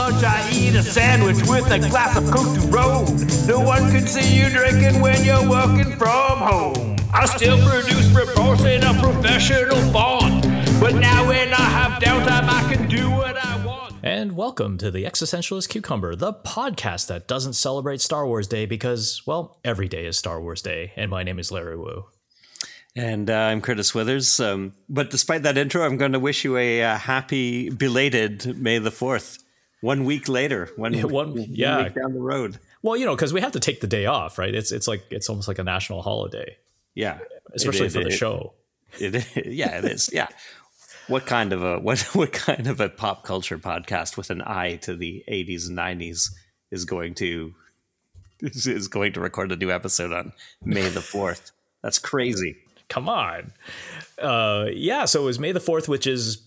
lunch, I eat a sandwich with a glass of Coke to roll. No one can see you drinking when you're working from home. I still produce reports in a professional font. But now when I have downtime, I can do what I want. And welcome to the Existentialist Cucumber, the podcast that doesn't celebrate Star Wars Day because, well, every day is Star Wars Day. And my name is Larry Wu. And uh, I'm Curtis Withers. Um, but despite that intro, I'm going to wish you a uh, happy belated May the 4th. One week later, one, Yeah, one- one yeah. week down the road. Well, you know, because we have to take the day off, right? It's it's like it's almost like a national holiday, Yeah. especially It- for the it- show. It, yeah, it is. Yeah. What kind of a what what kind of a pop culture podcast with an eye to the 80s and 90s is going to is, is going to record a new episode on May the 4th? That's crazy. Come on. Uh, yeah, so it was May the 4th, which is,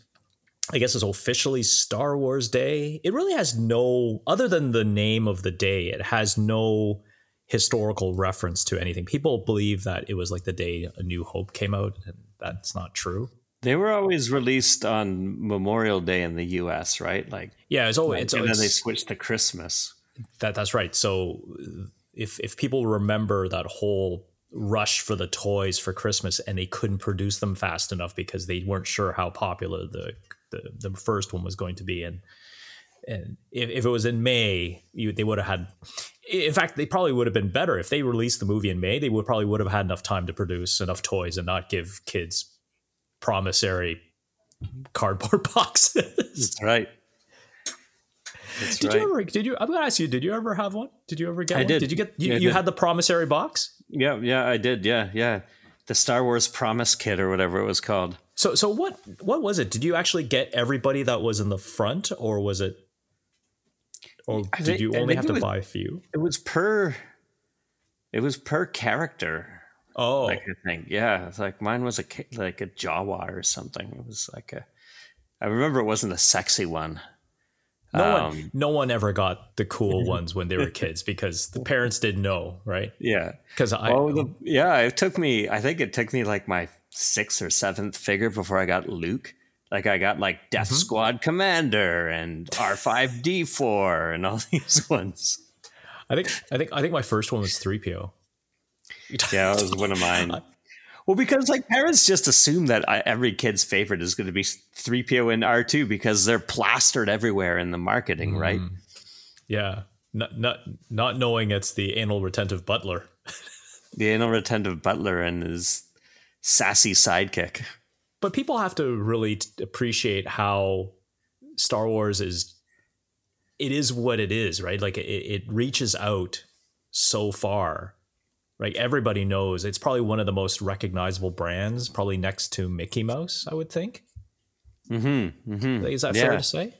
I guess, is officially Star Wars Day. It really has no, other than the name of the day, it has no historical reference to anything. People believe that it was like the day A New Hope came out, and that's not true. They were always released on Memorial Day in the US, right? Like Yeah, it's always, it's, and then they switched to Christmas. that that's right. So if if people remember that whole rush for the toys for Christmas and they couldn't produce them fast enough because they weren't sure how popular the the, the first one was going to be and and if, if it was in May, you, they would have had. In fact, they probably would have been better if they released the movie in May. They would probably would have had enough time to produce enough toys and not give kids promissory cardboard boxes. That's right. That's Did right. you ever? Did you? I'm gonna ask you. Did you ever have one? Did you ever get I one? did. Did you get? You, Yeah, you had the promissory box. Yeah, yeah, I did. Yeah, yeah. The Star Wars Promise Kit or whatever it was called. So, so what? What was it? Did you actually get everybody that was in the front, or was it? Or I did you only have to was- buy a few? It was per. It was per character. Oh, Like I think, yeah. It's like mine was a like a Jawa or something. It was like a. I remember it wasn't a sexy one. no um, one, no one ever got the cool ones when they were kids because the parents didn't know, right? Yeah. Because I, Oh, the, yeah. It took me. I think it took me like my sixth or seventh figure before I got Luke. Like I got like Death Mm-hmm. Squad Commander and R five D four and all these ones. I think, I think, I think my first one was three PO. Yeah, that was one of mine. Well, because like parents just assume that uh, every kid's favorite is going to be 3PO and R2 because they're plastered everywhere in the marketing, right? Mm. Yeah, not not not knowing it's the anal retentive butler. The anal retentive butler and his sassy sidekick. but people have to really t- appreciate how Star Wars is it is what it is, right? Like it, it reaches out so far. Like everybody knows it's probably one of the most recognizable brands, probably next to Mickey Mouse, I would think. Mm-hmm. mm-hmm. Is that Yeah. fair to say?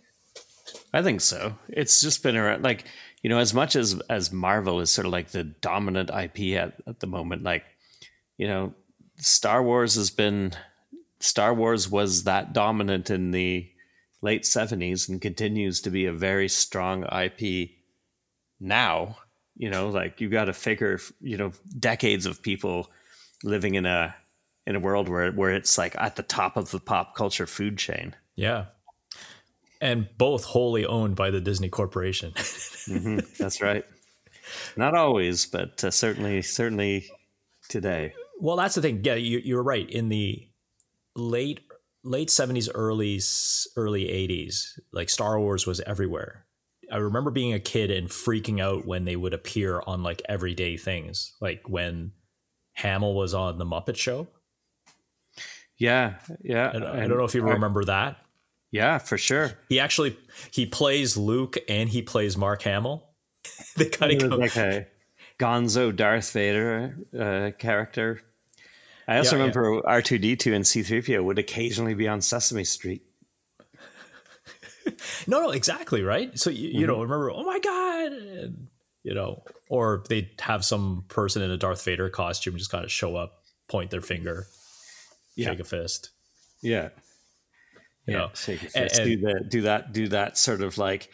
I think so. It's just been around, like you know, as much as as Marvel is sort of like the dominant IP at, at the moment. Like, you know, Star Wars has been Star Wars was that dominant in the late seventies and continues to be a very strong IP now. You know, like you got to figure, you know, decades of people living in a in a world where where it's like at the top of the pop culture food chain. Yeah. And both wholly owned by the Disney Corporation. hmm That's right. Not always, but uh, certainly, certainly today. Well, that's the thing. Yeah, you, you're right. In the late late seventies, early early eighties, like Star Wars was everywhere. I remember being a kid and freaking out when they would appear on like everyday things, like when Hamill was on the Muppet Show. Yeah, yeah. I, I don't know if you uh, remember that. Yeah, for sure. He actually he plays Luke and he plays Mark Hamill. they kind of go, like Gonzo Darth Vader uh, character. I also Yeah, remember R two D two and C three PO would occasionally be on Sesame Street. No, no, exactly right. So you, Mm-hmm. you know, remember, oh my god, and, you know, or they'd have some person in a Darth Vader costume just kind of show up, point their finger, Yeah. shake a fist. Yeah, You yeah. know, Shake and- fist. and- do that. Do that. Do that sort of like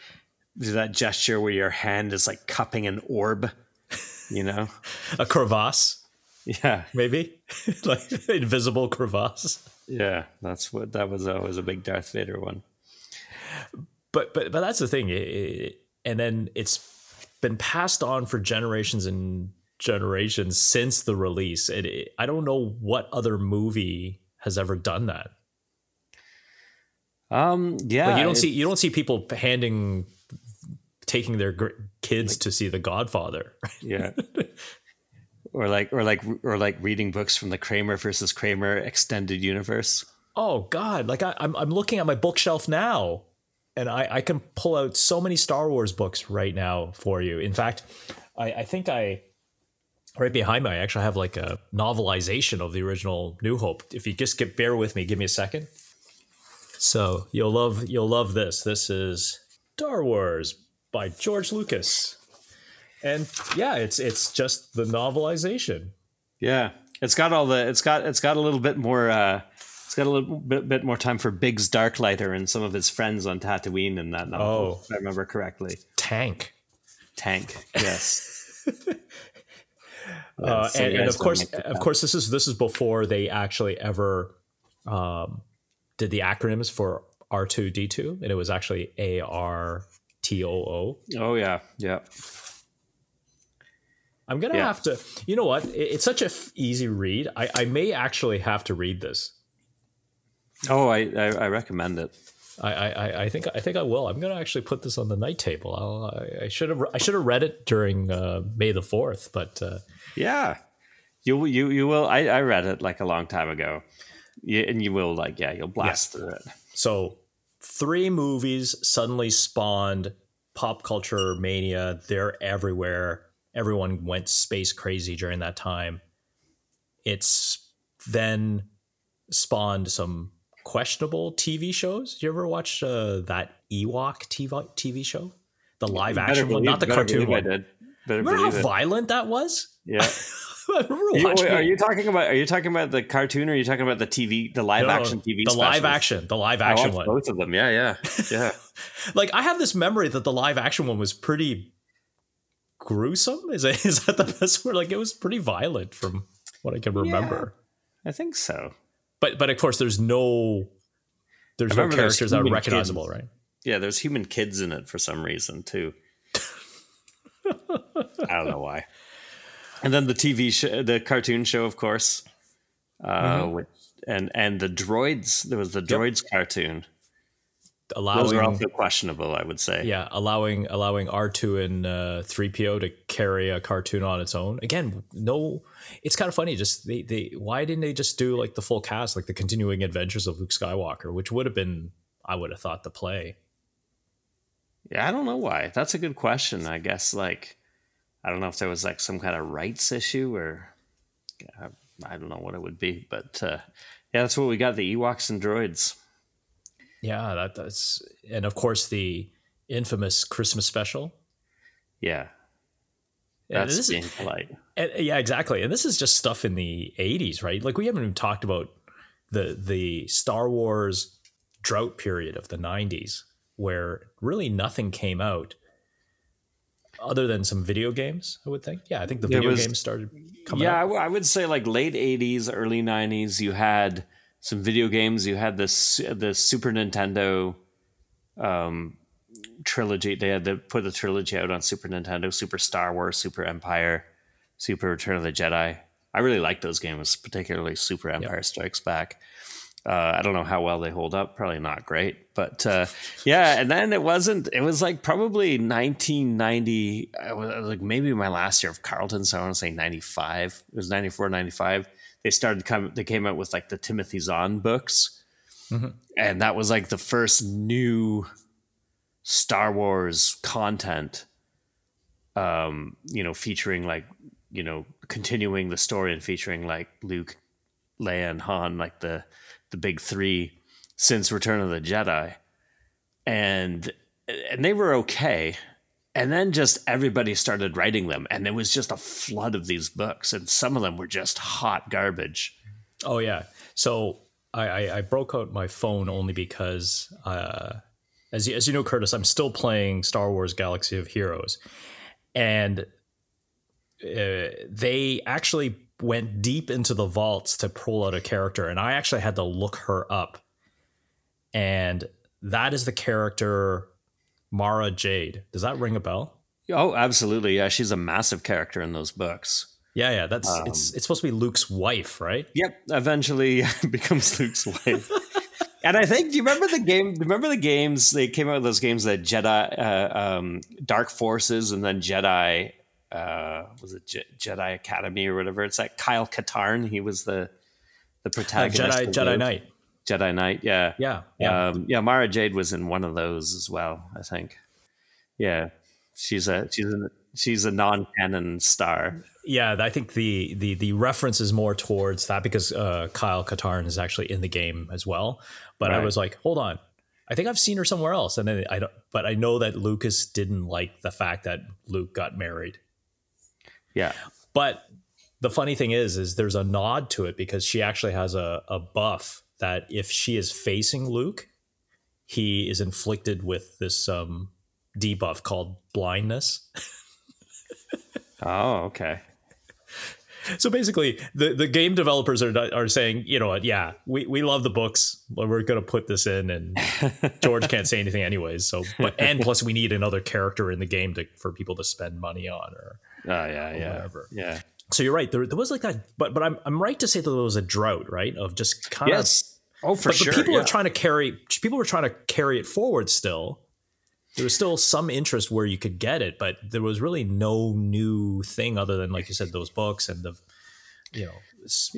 do that gesture where your hand is like cupping an orb. You know. a crevasse, Yeah. maybe like invisible crevasse. Yeah, that's what that was always a big Darth Vader one. but but but that's the thing. And then it's been passed on for generations and generations since the release. It, it, I don't know what other movie has ever done that. Um, yeah, Like you don't see you don't see people handing taking their gr- kids to see The Godfather. yeah. Or like, or like, or like reading books from the Kramer versus Kramer extended universe. Oh God! Like I, I'm I'm looking at my bookshelf now, and I I can pull out so many Star Wars books right now for you. In fact, I I think I right behind me I actually have like a novelization of the original New Hope. If you just get bear with me, give me a second. So you'll love you'll love this. This is Star Wars by George Lucas, and yeah, it's it's just the novelization. Yeah, it's got all the. It's got. It's got a little bit more. uh It's got a little bit, bit more time for Biggs Darklighter and some of his friends on Tatooine in that novel. Oh. if I remember correctly. Tank. Tank. Yes. Uh, So and, and of course, don't of course, this is this is before they actually ever um, did the acronyms for R two D two, and it was actually A R T O O. oh yeah. Yeah. I'm gonna Yeah. have to. You know what? It- it's such a f- easy read. I, I may actually have to read this. Oh, I, I I recommend it. I, I, I- think I think I will. I'm gonna actually put this on the night table. I'll, I, I should have I should have read it during uh, May the fourth, but uh, Yeah. You you you will. I I read it like a long time ago. Yeah, and you will like yeah. You'll blast through it. So, three movies suddenly spawned pop culture mania. They're everywhere. Everyone went space crazy during that time. It's then spawned some questionable TV shows. You ever watch uh, that Ewok TV, TV show? The live action one, not the cartoon one. I did. Remember how it. violent that was? Yeah. You- wait, are you talking about? Are you talking about the cartoon? or Are you talking about the TV, the live No, action TV? The live action, the live action one. both of them. Yeah, yeah, yeah. like I have this memory that the live action one was pretty gruesome. Is that, is that the best word? Like it was pretty violent from what I can remember. I think so. But but of course there's no there's no characters that are recognizable, kids. right? Yeah, there's human kids in it for some reason too. I don't know why. And then the TV show, the cartoon show, of course, uh, Mm-hmm. which, and and the droids. There was the droids cartoon. Those Allowing are also questionable, I would say. yeah, allowing allowing R2 and uh, 3PO to carry a cartoon on its own. Again, no it's kind of funny just they they why didn't they just do like the full cast like the continuing adventures of Luke Skywalker, which would have been I would have thought the play. Yeah, I don't know why. That's a good question. I guess like I don't know if there was like some kind of rights issue or yeah, I don't know what it would be, but uh, yeah, that's what we got. The Ewoks and droids. Yeah, that that's and of course the infamous Christmas special. Yeah, And that's this is- being polite. and- yeah, exactly. And this is just stuff in the '80s, right? Like we haven't even talked about the the Star Wars drought period of the '90s, where really nothing came out other than some video games. I would think. Yeah, I think the video was- games started coming Yeah, I out. w- I would say like late '80s, early '90s. You had some video games. You had this the Super Nintendo um, trilogy. They had to put the trilogy out on Super Nintendo: Super Star Wars, Super Empire, Super Return of the Jedi. I really like those games, particularly Super Empire Strikes Back. Uh, I don't know how well they hold up. Probably not great, but uh, yeah. And then it wasn't. It was like probably 1990. I was, I was like maybe my last year of Carlton, so I want to say 95. It was 94, 95. They started come. They came out with like the Timothy Zahn books, and that was like the first new Star Wars content. Um, you know, featuring like you know continuing the story and featuring like Luke, Leia, and Han, like the the big three since Return of the Jedi, and and they were okay. And then just everybody started writing them, and there was just a flood of these books, and some of them were just hot garbage. Oh yeah. So I, I, I broke out my phone only because, uh, as you, as you know, Curtis, I'm still playing Star Wars: Galaxy of Heroes, and uh, they actually went deep into the vaults to pull out a character, and I actually had to look her up, and that is the character Mara Jade. Does that ring a bell? Oh, absolutely. Yeah, she's a massive character in those books. Yeah, yeah. That's Um, it's it's supposed to be Luke's wife, right? Yep, eventually becomes Luke's wife. and I think, do you remember the game? Remember the games? They came out with those games that Jedi, uh, um, Dark Forces, and then Jedi. Uh, was it Je- Jedi Academy or whatever? It's like Kyle Katarn. He was the the Uh, protagonist. Jedi Jedi. Knight. Jedi Knight. Yeah, Yeah, yeah. um, yeah. Mara Jade was in one of those as well. I think. Yeah, she's a she's a she's a non-canon star. Yeah, I think the the the reference is more towards that because uh, Kyle Katarn is actually in the game as well. But I was like, hold on, I think I've seen her somewhere else, and then I don't. But I know that Lucas didn't like the fact that Luke got married. Yeah. But the funny thing is, is there's a nod to it because she actually has a, a buff that if she is facing Luke, he is inflicted with this um, debuff called blindness. Oh, okay. So basically, the, the game developers are are saying, you know what, yeah, we, we love the books, but we're gonna put this in, and George can't say anything anyways. So, but and plus, we need another character in the game to for people to spend money on, or Oh, yeah, yeah, whatever. yeah. so you're right. There, there was like that, but but I'm I'm right to say that there was a drought, right, of just kind of. Yes. Oh, for But, sure. but people yeah. are trying to carry. People were trying to carry it forward. Still, there was still some interest where you could get it, but there was really no new thing other than, like you said, those books and the, you know, s-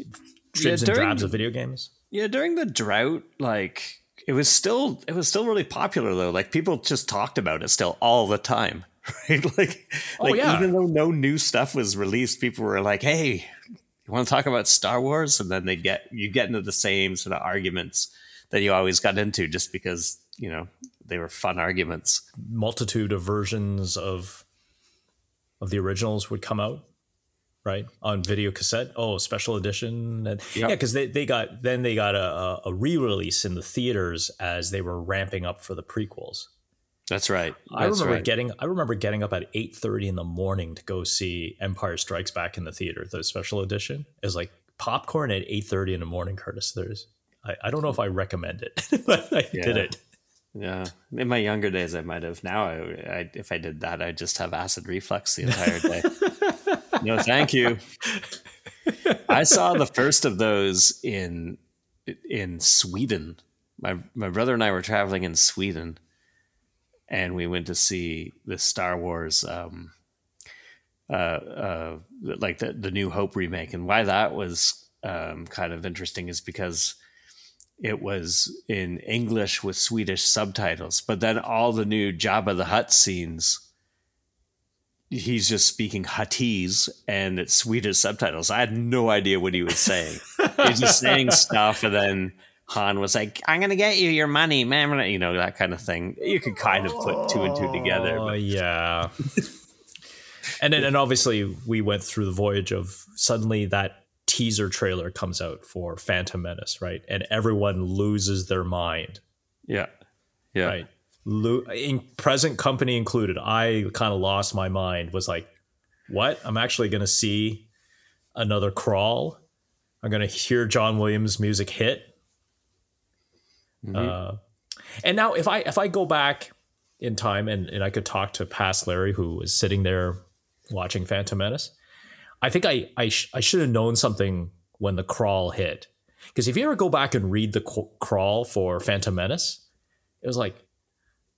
dribs and drabs the- of video games. Yeah, during the drought, like it was still it was still really popular though. Like people just talked about it still all the time. Right? Like, Oh, like yeah. even though no new stuff was released, people were like, Hey, you want to talk about Star Wars? And then they get you get into the same sort of arguments that you always got into just because, you know, they were fun arguments. multitude of versions of of the originals would come out right on video cassette oh special edition and Yep. yeah because they, they got then they got a, a- a re-release in the theaters as they were ramping up for the prequels That's right. i remember right. getting i remember getting up at 8.30 in the morning to go see empire strikes back in the theater the special edition is like popcorn at 8.30 in the morning curtis there's I, I don't know if i recommend it but i did it Yeah, in my younger days, I might have. Now, I, I if I did that, I'd just have acid reflux the entire day. no, thank you. I saw the first of those in in Sweden. My my brother and I were traveling in Sweden, and we went to see the Star Wars, um, uh, uh, like the the New Hope remake. And why that was um, kind of interesting is because it was in English with Swedish subtitles, but then all the new Jabba the Hutt scenes, he's just speaking Huttese and it's Swedish subtitles. I had no idea what he was saying. He's just saying stuff, and then Han was like, "I'm gonna get you your money, man," you know that kind of thing. You could kind of put two and two together. Oh but- yeah. and then and obviously we went through the voyage of suddenly that teaser trailer comes out for Phantom Menace, right? And everyone loses their mind, yeah, yeah, right? Lo- in present company included, I kind of lost my mind. Was like, what? I'm actually going to see another crawl. I'm going to hear John Williams' music hit. Uh, and now, if I if I go back in time and, and I could talk to past Larry, who was sitting there watching Phantom Menace, I think I I, sh- I should have known something when the crawl hit. Because if you ever go back and read the qu- crawl for Phantom Menace, it was like,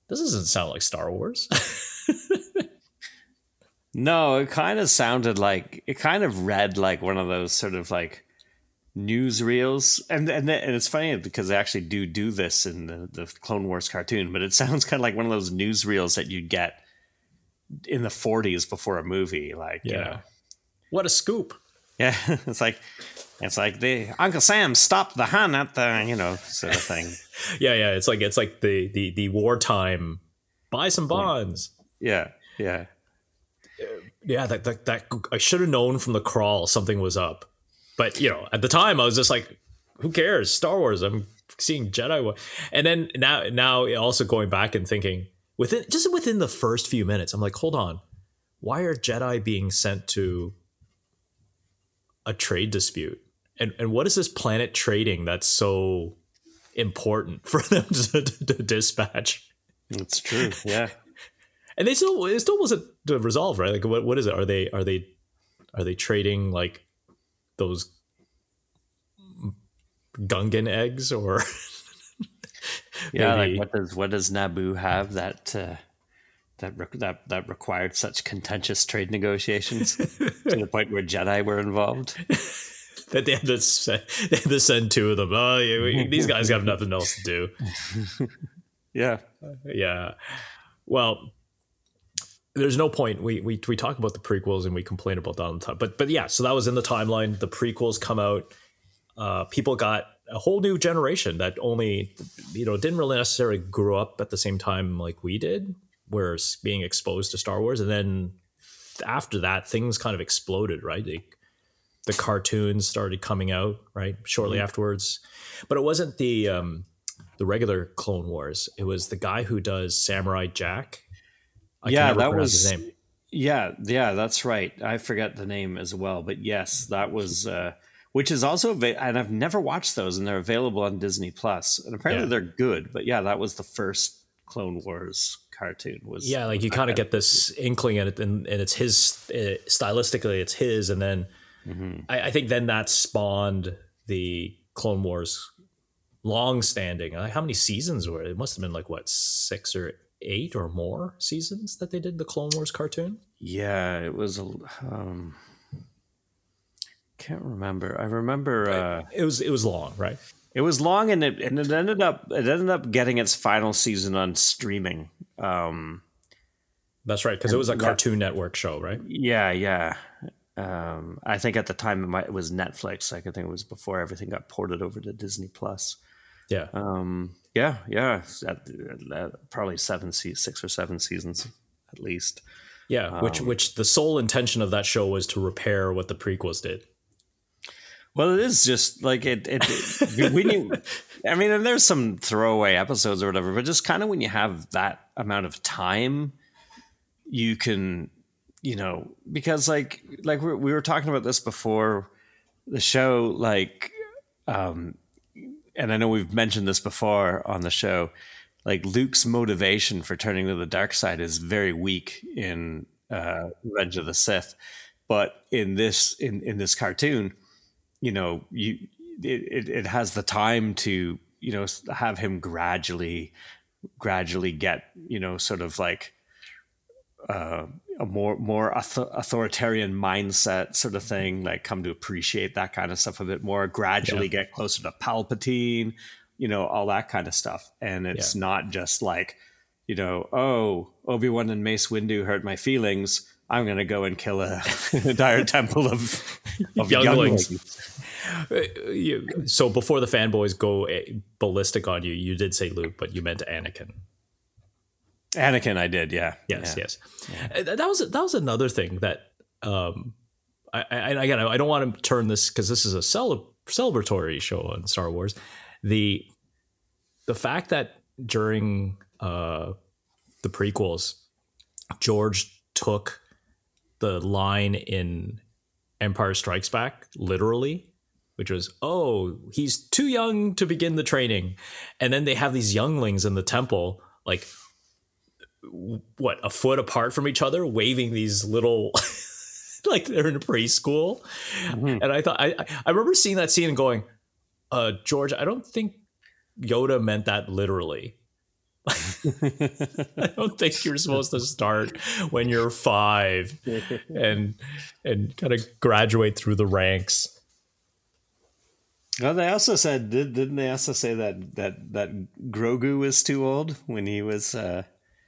this doesn't sound like Star Wars. No, it kind of sounded like it kind of read like one of those sort of like newsreels, and and and it's funny because they actually do do this in the the Clone Wars cartoon, but it sounds kind of like one of those newsreels that you'd get in the 40s before a movie, like you know. what a scoop. yeah, it's like it's like the Uncle Sam stopped the hun at the you know sort of thing. Yeah, yeah. It's like it's like the the the wartime. Buy some bonds. Yeah, yeah. Yeah, that that, that I should have known from the crawl something was up. But you know, at the time I was just like, who cares? Star Wars. I'm seeing Jedi. And then now now also going back and thinking within just within the first few minutes, I'm like, hold on. Why are Jedi being sent to a trade dispute? And and what is this planet trading that's so important for them to, to, to dispatch? It's true. Yeah. and they still it still wasn't resolved, right? Like, what what is it? Are they are they are they trading like those Gungan eggs or? yeah, like what does what does Naboo have that uh, that re- that that required such contentious trade negotiations to the point where Jedi were involved? that they had to send, they had to send two of them. Oh, yeah, we, these guys have nothing else to do. yeah, yeah. Well, there's no point. We we we talk about the prequels and we complain about that all the time. But but yeah, so that was in the timeline. The prequels come out. Uh, people got a whole new generation that only you know didn't really necessarily grow up at the same time like we did, where being exposed to Star Wars, and then after that, things kind of exploded. Right, they, the cartoons started coming out right shortly mm-hmm. afterwards, but it wasn't the um, the regular Clone Wars. It was the guy who does Samurai Jack I yeah, that was Yeah, yeah, that's right. I forget the name as well, but yes, that was uh, which is also and I've never watched those, and they're available on Disney Plus, and apparently yeah. they're good. But yeah, that was the first Clone Wars cartoon. Was yeah, like you kind of get this inkling at it, and, and it's his uh, stylistically, it's his, and then mm-hmm. I, I think then that spawned the Clone Wars long standing. Like how many seasons were it? It must have been like what six or eight or more seasons that they did the Clone Wars cartoon. Yeah, it was. Um, can't remember. I remember uh, it was it was long, right? It was long, and it and it ended up it ended up getting its final season on streaming. Um, That's right, because it was a Cartoon Network show, right? Yeah, yeah. Um, I think at the time it, might, it was Netflix. Like I think it was before everything got ported over to Disney Plus. Yeah. Um, yeah, yeah, at, at probably seven, six or seven seasons at least. Yeah, um, which which the sole intention of that show was to repair what the prequels did. Well, it is just like it. it, it when you, I mean, and there's some throwaway episodes or whatever, but just kind of when you have that amount of time, you can, you know, because like like we, we were talking about this before the show, like um, and I know we've mentioned this before on the show, like Luke's motivation for turning to the dark side is very weak in uh, Revenge of the Sith, but in this in in this cartoon, you know, you it, it has the time to you know have him gradually gradually get you know sort of like uh, a more more authoritarian mindset sort of thing like come to appreciate that kind of stuff a bit more gradually yeah. get closer to palpatine you know all that kind of stuff and it's yeah. not just like you know oh obi-wan and mace windu hurt my feelings i'm going to go and kill a entire temple of, of younglings, younglings. Uh, so before the fanboys go eh, ballistic on you you did say luke but you meant anakin Anakin, I did, yeah. Yes, yeah. yes. Yeah. Uh, that was that was another thing that um, I, I again I don't want to turn this because this is a cele- celebratory show on Star Wars. The the fact that during uh, the prequels, George took the line in Empire Strikes Back literally, which was, "Oh, he's too young to begin the training," and then they have these younglings in the temple, like what a foot apart from each other, waving these little like they're in preschool. Mm-hmm. And I thought I I remember seeing that scene and going, uh, George, I don't think Yoda meant that literally. I don't think you're supposed to start when you're five and and kind of graduate through the ranks. Well, they also said didn't they also say that that that Grogu was too old when he was uh,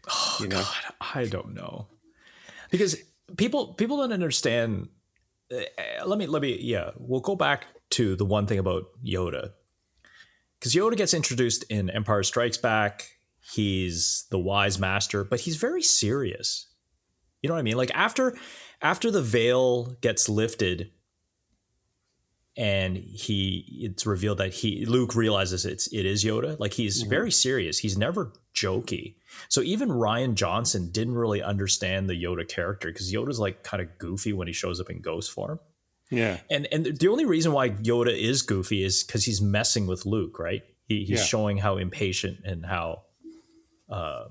Oh you know? God, I don't know because people people don't understand. Uh, let me let me yeah. We'll go back to the one thing about Yoda because Yoda gets introduced in Empire Strikes Back. He's the wise master, but he's very serious. You know what I mean? Like after after the veil gets lifted and he it's revealed that he Luke realizes it's it is Yoda. Like he's mm-hmm. very serious. He's never jokey. So even Rian Johnson didn't really understand the Yoda character because Yoda's like kind of goofy when he shows up in ghost form. Yeah. And and the only reason why Yoda is goofy is because he's messing with Luke, right? He, he's yeah. showing how impatient and how uh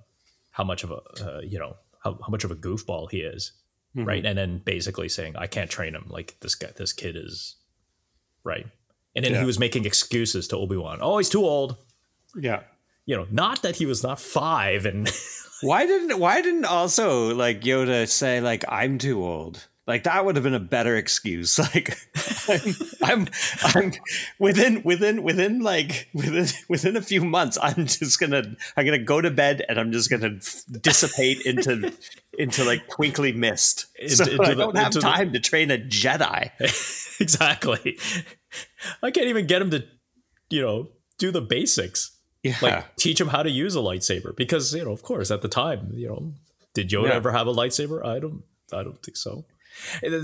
how much of a uh, you know how, how much of a goofball he is, Mm-hmm. right? And then basically saying, "I can't train him. Like this guy, this kid is right." And then Yeah. he was making excuses to Obi Wan. Oh, he's too old. Yeah. You know, not that he was not five and Why didn't Why didn't also like Yoda say like I'm too old? Like that would have been a better excuse. Like I'm, I'm, I'm within within within like within within a few months. I'm just gonna I'm gonna go to bed and I'm just gonna dissipate into into like twinkly mist. Into- so into I don't have into the- time to train a Jedi. exactly. I can't even get him to, you know, do the basics. Yeah. Like teach him how to use a lightsaber because you know, of course, at the time, you know, did Yoda Yeah. ever have a lightsaber? I don't. I don't think so.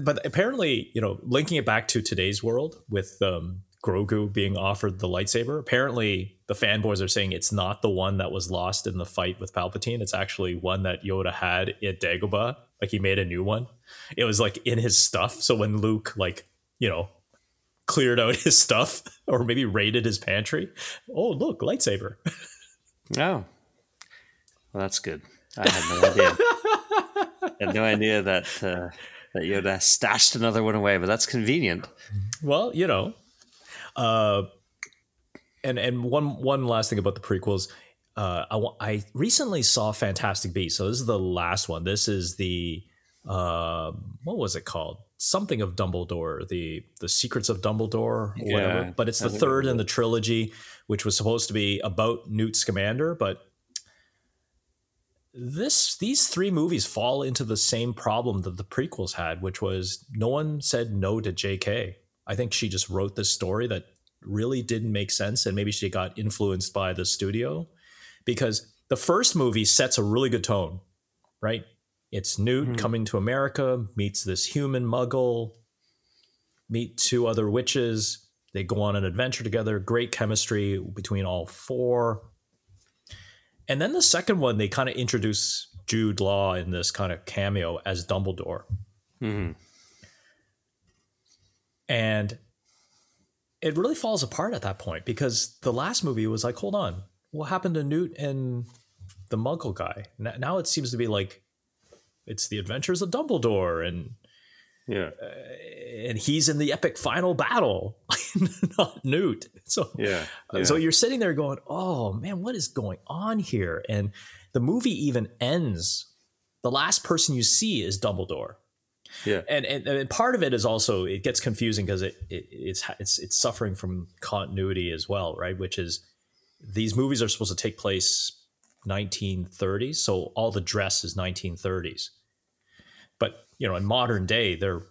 But apparently, you know, linking it back to today's world with um, Grogu being offered the lightsaber, apparently the fanboys are saying it's not the one that was lost in the fight with Palpatine. It's actually one that Yoda had at Dagobah. Like he made a new one. It was like in his stuff. So when Luke, like, you know, cleared out his stuff or maybe raided his pantry, oh look, lightsaber. Oh, well, that's good. I had no idea. I had no idea that uh, that Yoda stashed another one away, but that's convenient. Well, you know, uh, and and one one last thing about the prequels, uh, I I recently saw Fantastic Beasts. So this is the last one. This is the uh, what was it called? Something of Dumbledore, the the Secrets of Dumbledore, or Yeah, whatever. But it's the third in the trilogy, which was supposed to be about Newt Scamander, but this these three movies fall into the same problem that the prequels had, which was no one said no to J.K. I think she just wrote this story that really didn't make sense, and maybe she got influenced by the studio because the first movie sets a really good tone, right? It's Newt Hmm. coming to America, meets this human muggle, meet two other witches. They go on an adventure together. Great chemistry between all four. And then the second one, they kind of introduce Jude Law in this kind of cameo as Dumbledore. Mhm. And it really falls apart at that point because the last movie was like, hold on, what happened to Newt and the Muggle guy? Now it seems to be like it's the adventures of Dumbledore and Yeah, uh, and he's in the epic final battle, not Newt. So yeah, uh, so you're sitting there going, "Oh man, what is going on here?" And the movie even ends. The last person you see is Dumbledore, yeah, and and, and part of it is also it gets confusing because it, it it's it's it's suffering from continuity as well, right? Which is these movies are supposed to take place 1930s, so all the dress is 1930s, but you know in modern day they're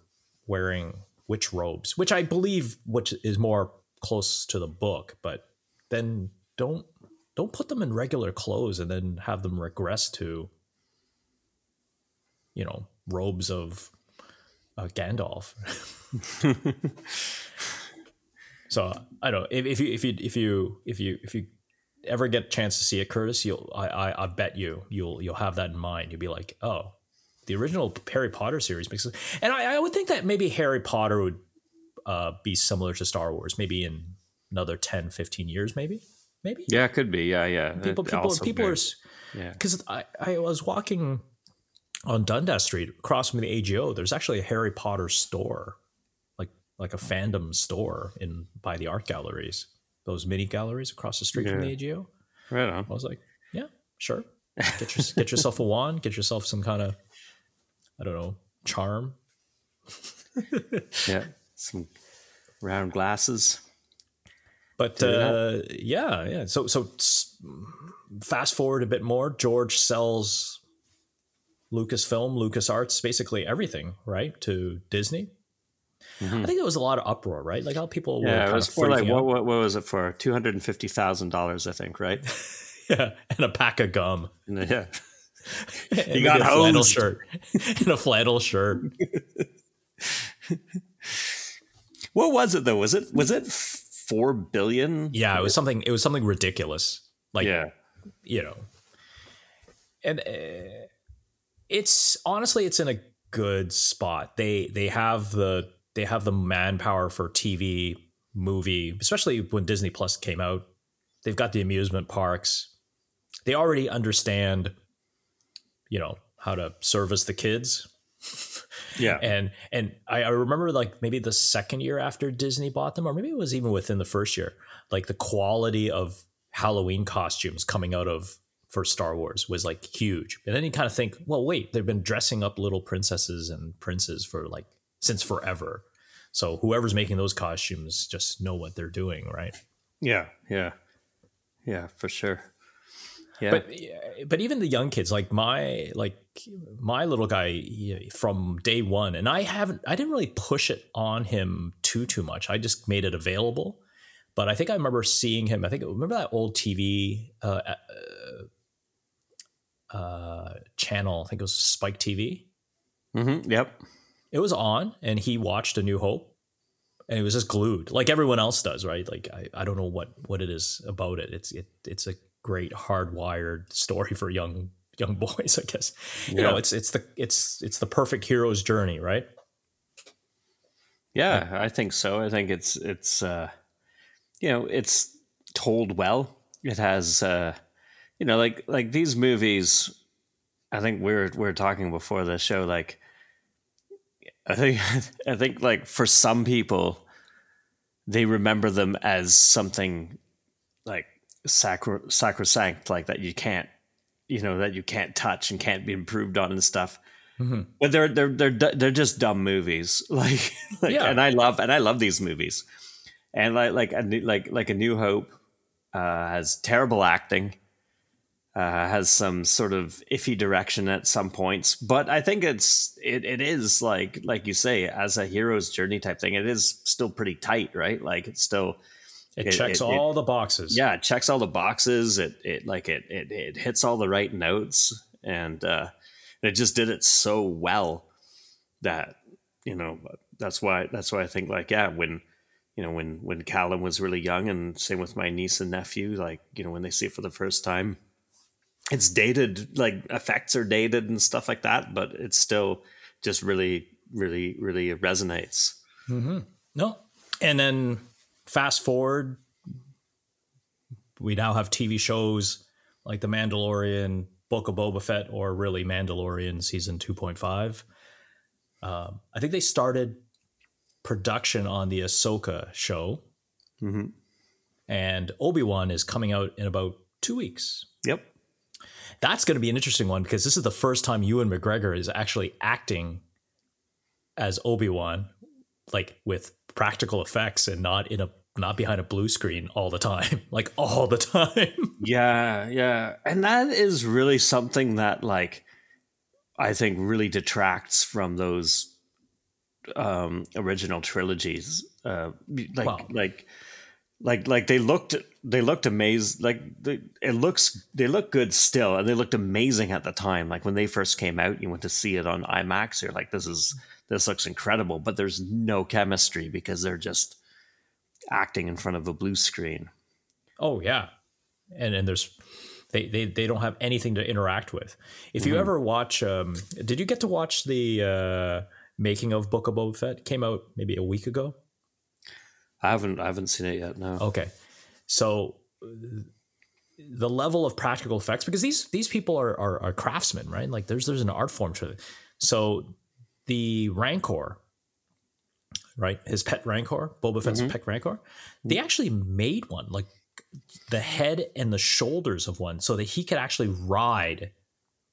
wearing witch robes, which I believe which is more close to the book, but then don't don't put them in regular clothes and then have them regress to you know robes of uh, Gandalf. so I don't know if, if you if you if you if you if you ever get a chance to see it, Curtis, you'll I, I I bet you you'll you'll have that in mind. You'll be like, oh, the original Harry Potter series makes sense, and I, I would think that maybe Harry Potter would uh, be similar to Star Wars, maybe in another 10, 15 years, maybe, maybe. yeah. It could be. Yeah, yeah. People, It people, people are Yeah, because I, I was walking on Dundas Street across from the AGO. There's actually a Harry Potter store, like like a fandom store in by the art galleries, those mini galleries across the street from the AGO. right on. I was like, yeah, sure. Get your, get yourself a wand. Get yourself some kind of, I don't know, charm. Yeah, some round glasses. But uh, yeah, yeah. So so fast forward a bit more. George sells Lucasfilm, LucasArts, basically everything, right, to Disney. I think there was a lot of uproar, right? Like how people were Yeah, it was for like what, what? What was it for? Two hundred and fifty thousand dollars, I think. Right? yeah, and a pack of gum. And, yeah. And maybe got a flannel shirt and a flannel shirt. What was it though? Was it was it four billion? Yeah, it was something. It was something ridiculous. Like yeah. you know and uh, it's honestly it's in a good spot they they have the they have the manpower for tv movie especially when disney plus came out they've got the amusement parks they already understand you know how to service the kids. Yeah. And and I, I remember like maybe the second year after Disney bought them, or maybe it was even within the first year, like the quality of Halloween costumes coming out of for Star Wars was like huge. And then you kind of think, well, wait, they've been dressing up little princesses and princes for like since forever. So whoever's making those costumes just know what they're doing, right? Yeah. Yeah. Yeah, for sure. Yeah. But but even the young kids, like my like my little guy from day one, and I haven't I didn't really push it on him too too much. I just made it available. But I think I remember seeing him. I think remember that old TV uh, uh, uh, channel. I think it was Spike TV. Mm-hmm. Yep. It was on, and he watched A New Hope, and he was just glued, like everyone else does, right? Like I, I don't know what what it is about it. It's it it's a great hardwired story for young young boys, I guess. You know, it's it's the it's it's the perfect hero's journey, right? Yeah, I think so. I think it's it's uh you know, it's told well. It has uh you know, like like these movies I think we are we are talking before the show like I think I think like for some people they remember them as something like sacro- sacrosanct like that you can't you know that you can't touch and can't be improved on and stuff mm-hmm. but they're they're they're they're just dumb movies like, like yeah. and i love and i love these movies and like like a new, like like a new hope uh, has terrible acting uh, has some sort of iffy direction at some points but i think it's it, it is like like you say as a hero's journey type thing it is still pretty tight right like it's still it, it checks it, all the boxes. Yeah, it checks all the boxes. It it like it it, it hits all the right notes, and uh, it just did it so well that you know that's why that's why I think like yeah when you know when when Callum was really young, and same with my niece and nephew, like you know when they see it for the first time, it's dated like effects are dated and stuff like that, but it's still just really really really resonates. Mm-hmm. No, and then fast forward, we now have TV shows like The Mandalorian, Book of Boba Fett, or really Mandalorian season 2.5. Um, I think they started production on the Ahsoka show. Mm-hmm. And Obi Wan is coming out in about two weeks. Yep. That's going to be an interesting one because this is the first time Ewan McGregor is actually acting as Obi Wan, like with practical effects and not in a not behind a blue screen all the time, like all the time. yeah, yeah. And that is really something that like I think really detracts from those um original trilogies. Uh like wow. like like like they looked they looked amazed like they, it looks they look good still and they looked amazing at the time like when they first came out you went to see it on IMAX you're like this is this looks incredible but there's no chemistry because they're just acting in front of a blue screen. Oh yeah, and and there's they they they don't have anything to interact with. If you mm-hmm. ever watch, um, did you get to watch the uh, making of Book of Boba Fett? Came out maybe a week ago. I haven't I haven't seen it yet. No. Okay, so the level of practical effects because these these people are, are, are craftsmen, right? Like there's there's an art form to it. So the Rancor right? His pet Rancor, Boba Fett's mm-hmm. pet Rancor. They actually made one, like the head and the shoulders of one, so that he could actually ride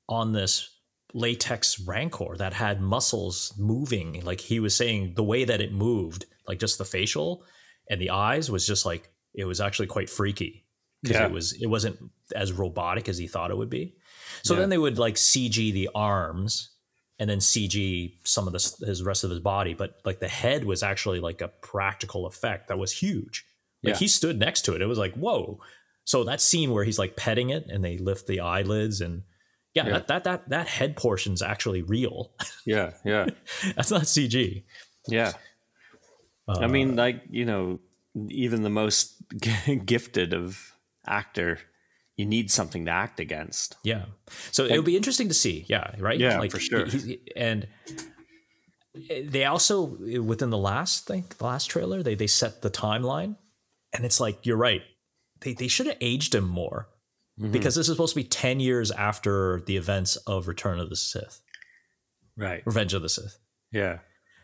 on this latex Rancor that had muscles moving. Like he was saying, the way that it moved, like just the facial and the eyes, was just like it was actually quite freaky because yeah. it was it wasn't as robotic as he thought it would be. So yeah. then they would like CG the arms and then CG some of the, his rest of his body. But like the head was actually like a practical effect that was huge. Like yeah. he stood next to it. It was like, whoa. So that scene where he's like petting it and they lift the eyelids and yeah, yeah. That, that that that head portion's actually real. Yeah, yeah. That's not CG. Yeah. Uh, I mean, like, you know, even the most gifted of actor you need something to act against. Yeah. So it'll be interesting to see. Yeah. Right. Yeah, like, for sure. and they also within the last thing, the last trailer, they they set the timeline, and it's like you're right. They they should have aged him more. because this is supposed to be 10 years after the events of Return of the Sith, Right. Revenge of the Sith. Yeah.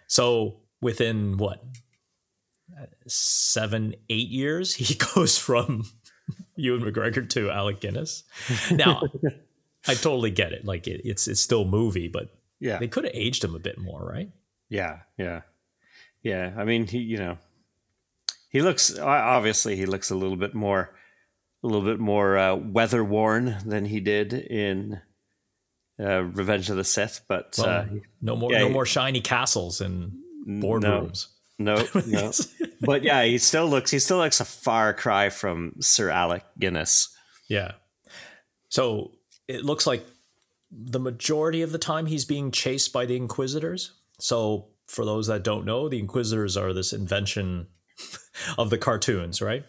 So within what seven, eight years, he goes from Ewan McGregor to Alec Guinness. Now, I totally get it. Like it, it's it's still a movie, but Yeah. they could have aged him a bit more, right? Yeah. Yeah. Yeah. I mean, he, you know, he looks, obviously, he looks a little bit more, a little bit more uh, weather worn than he did in uh, Revenge of the Sith, but Well, uh, no more yeah, no more shiny castles and boardrooms. No, no. but yeah, he still looks, he still looks a far cry from Sir Alec Guinness. Yeah. So it looks like the majority of the time he's being chased by the Inquisitors. So for those that don't know, the Inquisitors are this invention of the cartoons, right?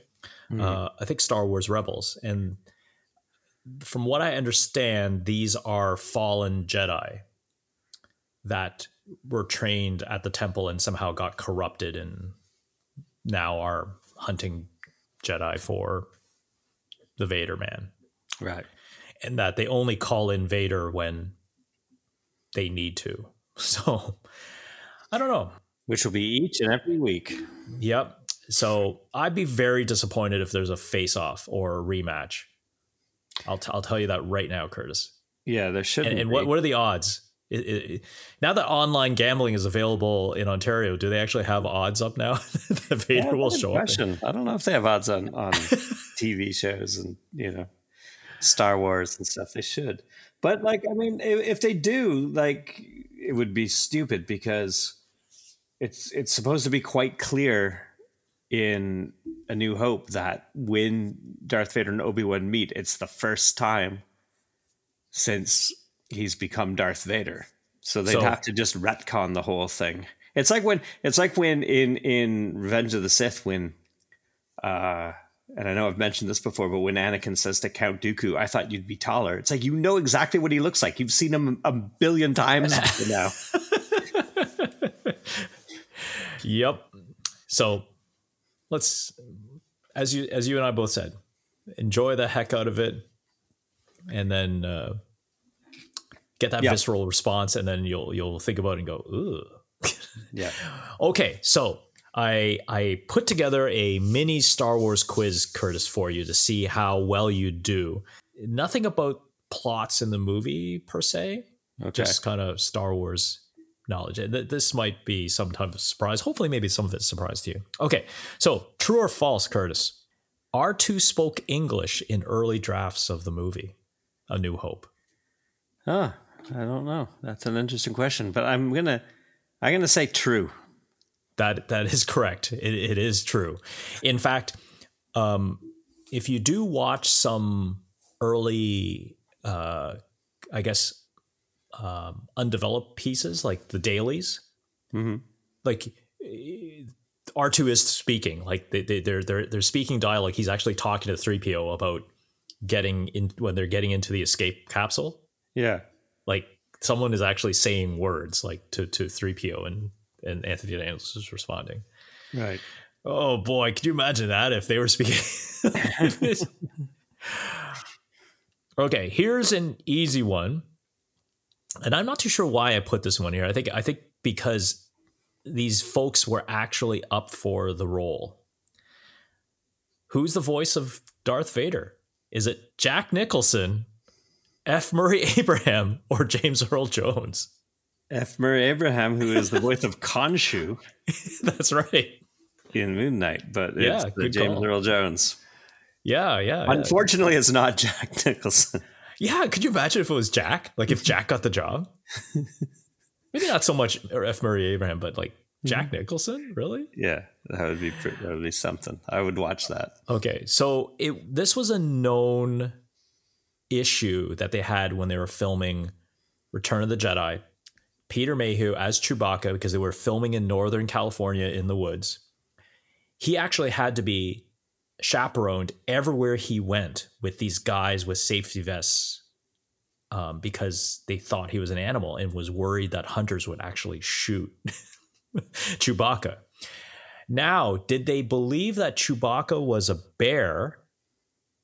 Uh, I think Star Wars Rebels. And from what I understand, these are fallen Jedi that were trained at the temple and somehow got corrupted and now are hunting Jedi for the Vader man Right. and that they only call in Vader when they need to. So I don't know. Which will be each and every week. Yep. So I'd be very disappointed if there's a face off or a rematch. I'll, t- I'll tell you that right now, Curtis. Yeah, there should And, and what, what are the odds? It, it, now that online gambling is available in Ontario, do they actually have odds up now that Vader will show up? question. I don't know if they have odds on, on TV shows and, you know, Star Wars and stuff. They should. But, like, I mean, if, if they do, like, it would be stupid because it's it's supposed to be quite clear in A New Hope that when Darth Vader and Obi Wan meet, it's the first time since he's become Darth Vader. So they'd So- have to just retcon the whole thing. It's like when it's like when in in Revenge of the Sith when uh and I know I've mentioned this before, but when Anakin says to Count Dooku, I thought you'd be taller. It's like you know exactly what he looks like. You've seen him a billion times now. Yep. So let's as you as you and I both said, enjoy the heck out of it, and then uh, get that Yeah. visceral response, and then you'll you'll think about it and go, ooh. Yeah. Okay, so I I put together a mini Star Wars quiz, Curtis, for you to see how well you do. Nothing about plots in the movie per se, Okay. just kind of Star Wars knowledge. This might be some type of surprise. Hopefully, maybe some of it's surprise to you. Okay, so true or false, Curtis? R2 spoke English in early drafts of the movie, A New Hope. Huh. I don't know. That's an interesting question, but I'm gonna I'm gonna say true. That that is correct. It, it is true. In fact, um, if you do watch some early, uh, I guess, um, undeveloped pieces like the dailies, Mhm. like R two is speaking, like they, they they're they're they're speaking dialogue. He's actually talking to three PO about getting in when they're getting into the escape capsule. Yeah. Like someone is actually saying words like to to three PO and and Anthony Daniels is responding. Right. Oh boy, could you imagine that if they were speaking? okay, here's an easy one. And I'm not too sure why I put this one here. I think I think because these folks were actually up for the role. Who's the voice of Darth Vader? Is it Jack Nicholson, F. Murray Abraham, or James Earl Jones? F. Murray Abraham, who is the voice of Khonshu That's right. in Moon Knight, but Yeah, it's the James call. Earl Jones. Yeah, yeah. yeah. Unfortunately, it's not Jack Nicholson. Yeah, could you imagine if it was Jack? Like if Jack got the job? Maybe not so much F. Murray Abraham, but like hmm. Jack Nicholson, really? Yeah, that would be pre- that would be something. I would watch that. Okay, so it this was a known issue that they had when they were filming Return of the Jedi. Peter Mayhew as Chewbacca because they were filming in Northern California in the woods. He actually had to be chaperoned everywhere he went with these guys with safety vests um, because they thought he was an animal and was worried that hunters would actually shoot Chewbacca. Now, did they believe that Chewbacca was a bear,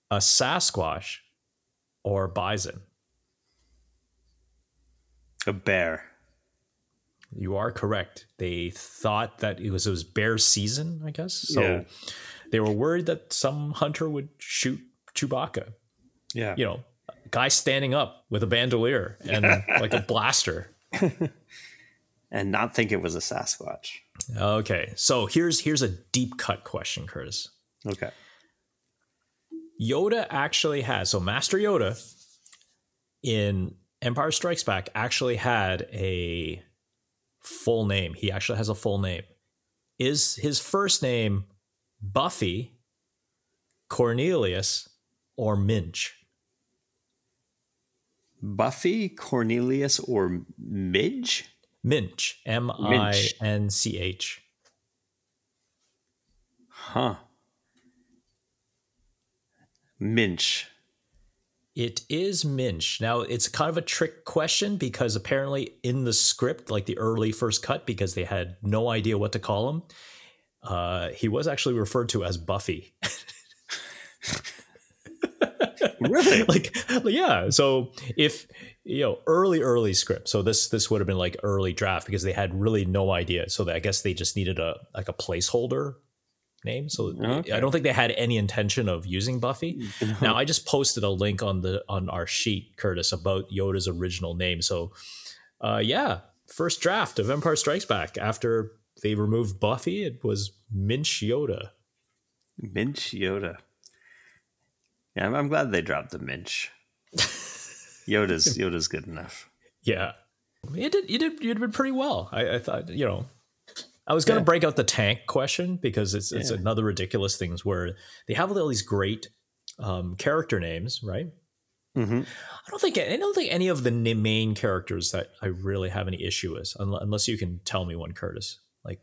a Sasquatch, or bison? A bear. You are correct. They thought that it was it was bear season, I guess. So Yeah. they were worried that some hunter would shoot Chewbacca. Yeah. You know, guy standing up with a bandolier and like a blaster. And not think it was a Sasquatch. Okay, so here's here's a deep cut question, Curtis. Okay. Yoda actually has so Master Yoda in Empire Strikes Back actually had a full name. He actually has a full name. Is his first name Buffy, Cornelius, or Minch? Buffy, Cornelius, or Midge? Minch, M I N C H. Huh. Minch. It is Minch. Now, it's kind of a trick question because apparently in the script, like the early first cut, because they had no idea what to call him, uh, he was actually referred to as Buffy. Really? like, yeah. So if you know early, early script, so this this would have been like early draft because they had really no idea. So I guess they just needed a like a placeholder name. So Okay. I don't think they had any intention of using Buffy. Now I just posted a link on the on our sheet, Curtis, about Yoda's original name. So uh yeah, first draft of Empire Strikes Back after they removed Buffy, it was Minch Yoda. Minch Yoda. Yeah, I'm, I'm glad they dropped the Minch. Yoda's Yoda's good enough. Yeah. You did you did you did pretty well. I, I thought, you know. I was gonna Yeah. break out the tank question because it's it's Yeah. another ridiculous things where they have all these great um, character names, right? Mm-hmm. I don't think I don't think any of the main characters that I really have any issue with, unless you can tell me one, Curtis. Like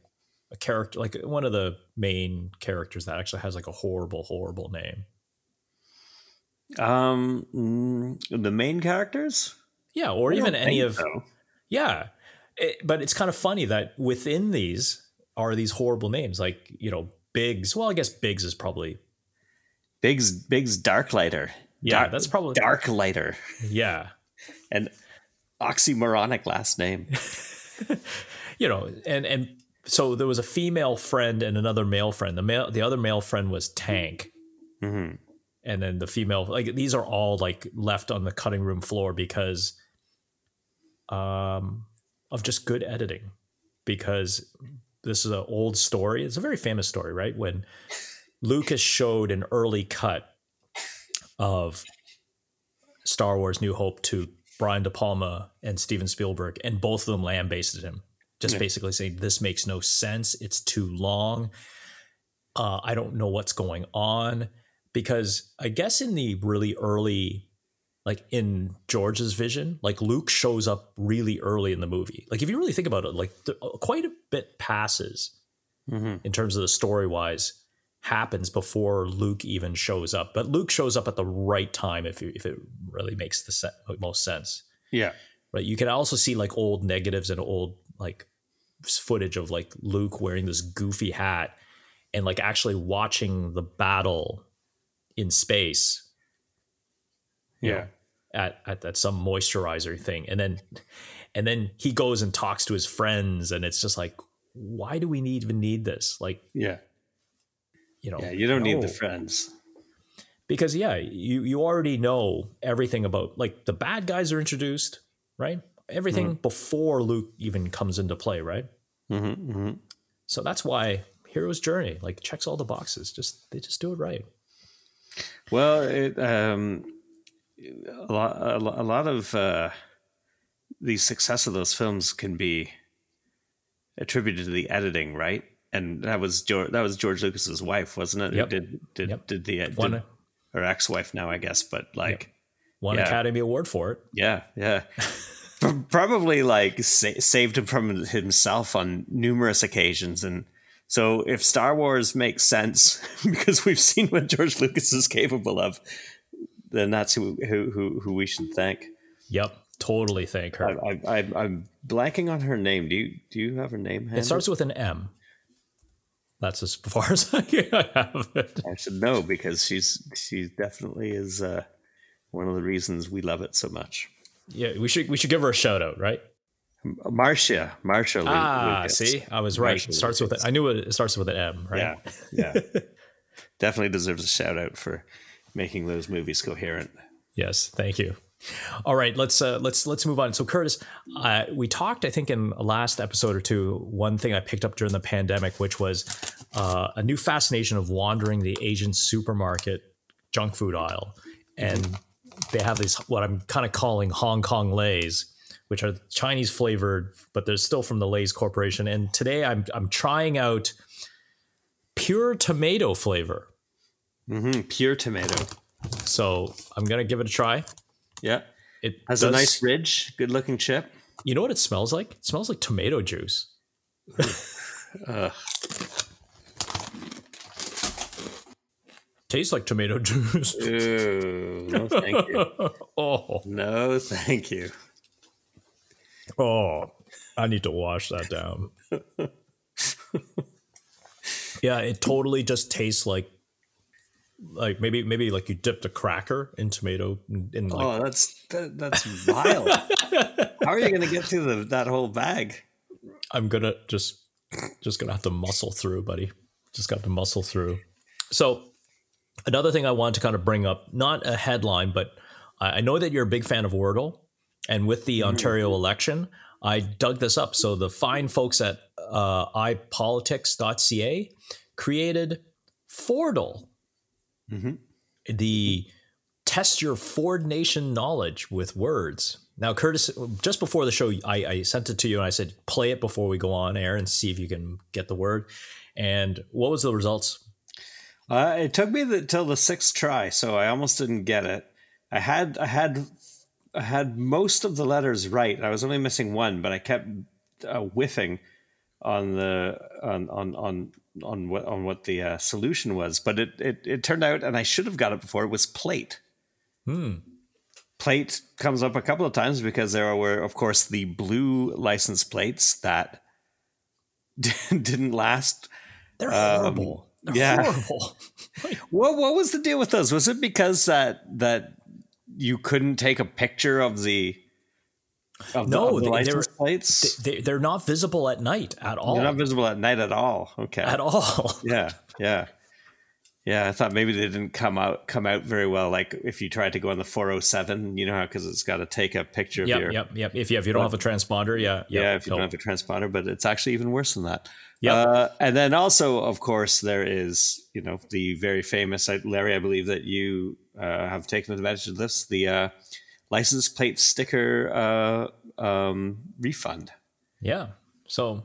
a character, like one of the main characters that actually has like a horrible, horrible name. Um, the main characters, Yeah, or even any of so. yeah. It- but it's kind of funny that within these are these horrible names, like you know Biggs. Well, I guess Biggs is probably Biggs Biggs Darklighter. yeah. Dark- that's probably Darklighter, yeah. an oxymoronic last name. you know, and and so there was a female friend and another male friend. The male, the other male friend was Tank, hmm and then the female, like these are all like left on the cutting room floor because, um, of just good editing. Because this is an old story. It's a very famous story, right? When Lucas showed an early cut of Star Wars: New Hope to Brian De Palma and Steven Spielberg, and both of them lambasted him, just Yeah. basically saying this makes no sense. It's too long. Uh, I don't know what's going on because I guess in the really early, like in George's vision, like Luke shows up really early in the movie. Like if you really think about it, like the, quite a bit passes hmm in terms of the story wise happens before Luke even shows up. But Luke shows up at the right time if you, if it really makes the se- most sense. Yeah. Right? You can also see like old negatives and old like footage of like Luke wearing this goofy hat and like actually watching the battle in space you Yeah. know, at, at at some moisturizer thing. And then and then he goes and talks to his friends and it's just like why do we need even need this? Like Yeah. you know Yeah. You don't need the friends. because yeah you you already know everything about like the bad guys are introduced right? Everything before luke even comes into play right? Hmm hmm so that's why hero's journey like checks all the boxes. Just they just do it right. Well, it, um, a lot, a lot of uh, the success of those films can be attributed to the editing, right? And that was George, that was George Lucas's wife, wasn't it? Yep. Did did Yep. did the did, one or ex-wife now, I guess, but like, one Yeah. academy award for it yeah, yeah. Probably like sa- saved him from himself on numerous occasions, and so if Star Wars makes sense because we've seen what George Lucas is capable of, then that's who who who, who we should thank. yep totally thank her I, I, I, I'm blanking on her name. Do you do you have her name? it starts with an m that's as far as i have it I should know because she's she definitely is uh, one of the reasons we love it so much. Yeah, we should we should give her a shout out, right? Marcia, Marcia. Ah, Lucas. see, I was right. Marcia It starts with it. I knew it starts with an M, right? Yeah, yeah. Definitely deserves a shout out for making those movies coherent. Yes, thank you. All right, let's uh, let's let's move on. So, Curtis, uh, we talked, I think, in last episode or two. One thing I picked up during the pandemic, which was uh, a new fascination of wandering the Asian supermarket junk food aisle, and they have these what I'm kind of calling Hong Kong Lays, which are Chinese flavored, but they're still from the Lay's Corporation. And today, I'm I'm trying out pure tomato flavor. Hmm Pure tomato. So I'm gonna give it a try. Yeah, It has a nice ridge, good looking chip. You know what it smells like? It smells like tomato juice. Ugh. Tastes like tomato juice. Ooh, no, thank you. oh, No, thank you. oh, I need to wash that down. yeah, it totally just tastes like, like maybe maybe like you dipped a cracker in tomato in like oh, that's that, that's wild. How are you going to get through the, that whole bag? I'm gonna just just gonna have to muscle through, buddy. Just got to muscle through. So another thing I want to kind of bring up, not a headline, but I I know that you're a big fan of Wordle, and with the Ontario election, I dug this up. So the fine folks at uh, ipolitics.ca created Fordle, Mhm. the test your Ford Nation knowledge with words. Now, Curtis, just before the show, I, I sent it to you and I said, play it before we go on air and see if you can get the word. And what was the results? Uh, it took me the, till the sixth try, so I almost didn't get it. I had I had I had most of the letters right. I was only missing one, but I kept uh, whiffing on the on on on on what on what the uh, solution was. But it, it it turned out, and I should have got it before. It was plate. Hmm. Plate comes up a couple of times because there were, of course, the blue license plates that didn't last They're Um, horrible. They're yeah. horrible. What what was the deal with those? Was it because that that you couldn't take a picture of the of No, the, the they- they license were- plates? they, they're not visible at night at all. They're not visible at night at all. Okay. at all. Yeah, yeah, yeah. I thought maybe they didn't come out come out very well. Like if you tried to go on the 407, you know how because it's got to take a picture of your yep, yep. If you, if you don't have a transponder, yeah, yeah. if you don't have a transponder, but it's actually even worse than that. Yeah. Uh, and then also, of course, there is you know the very famous Larry. I believe that you uh, have taken advantage of this. The uh, license plate sticker uh, um, refund. Yeah. So,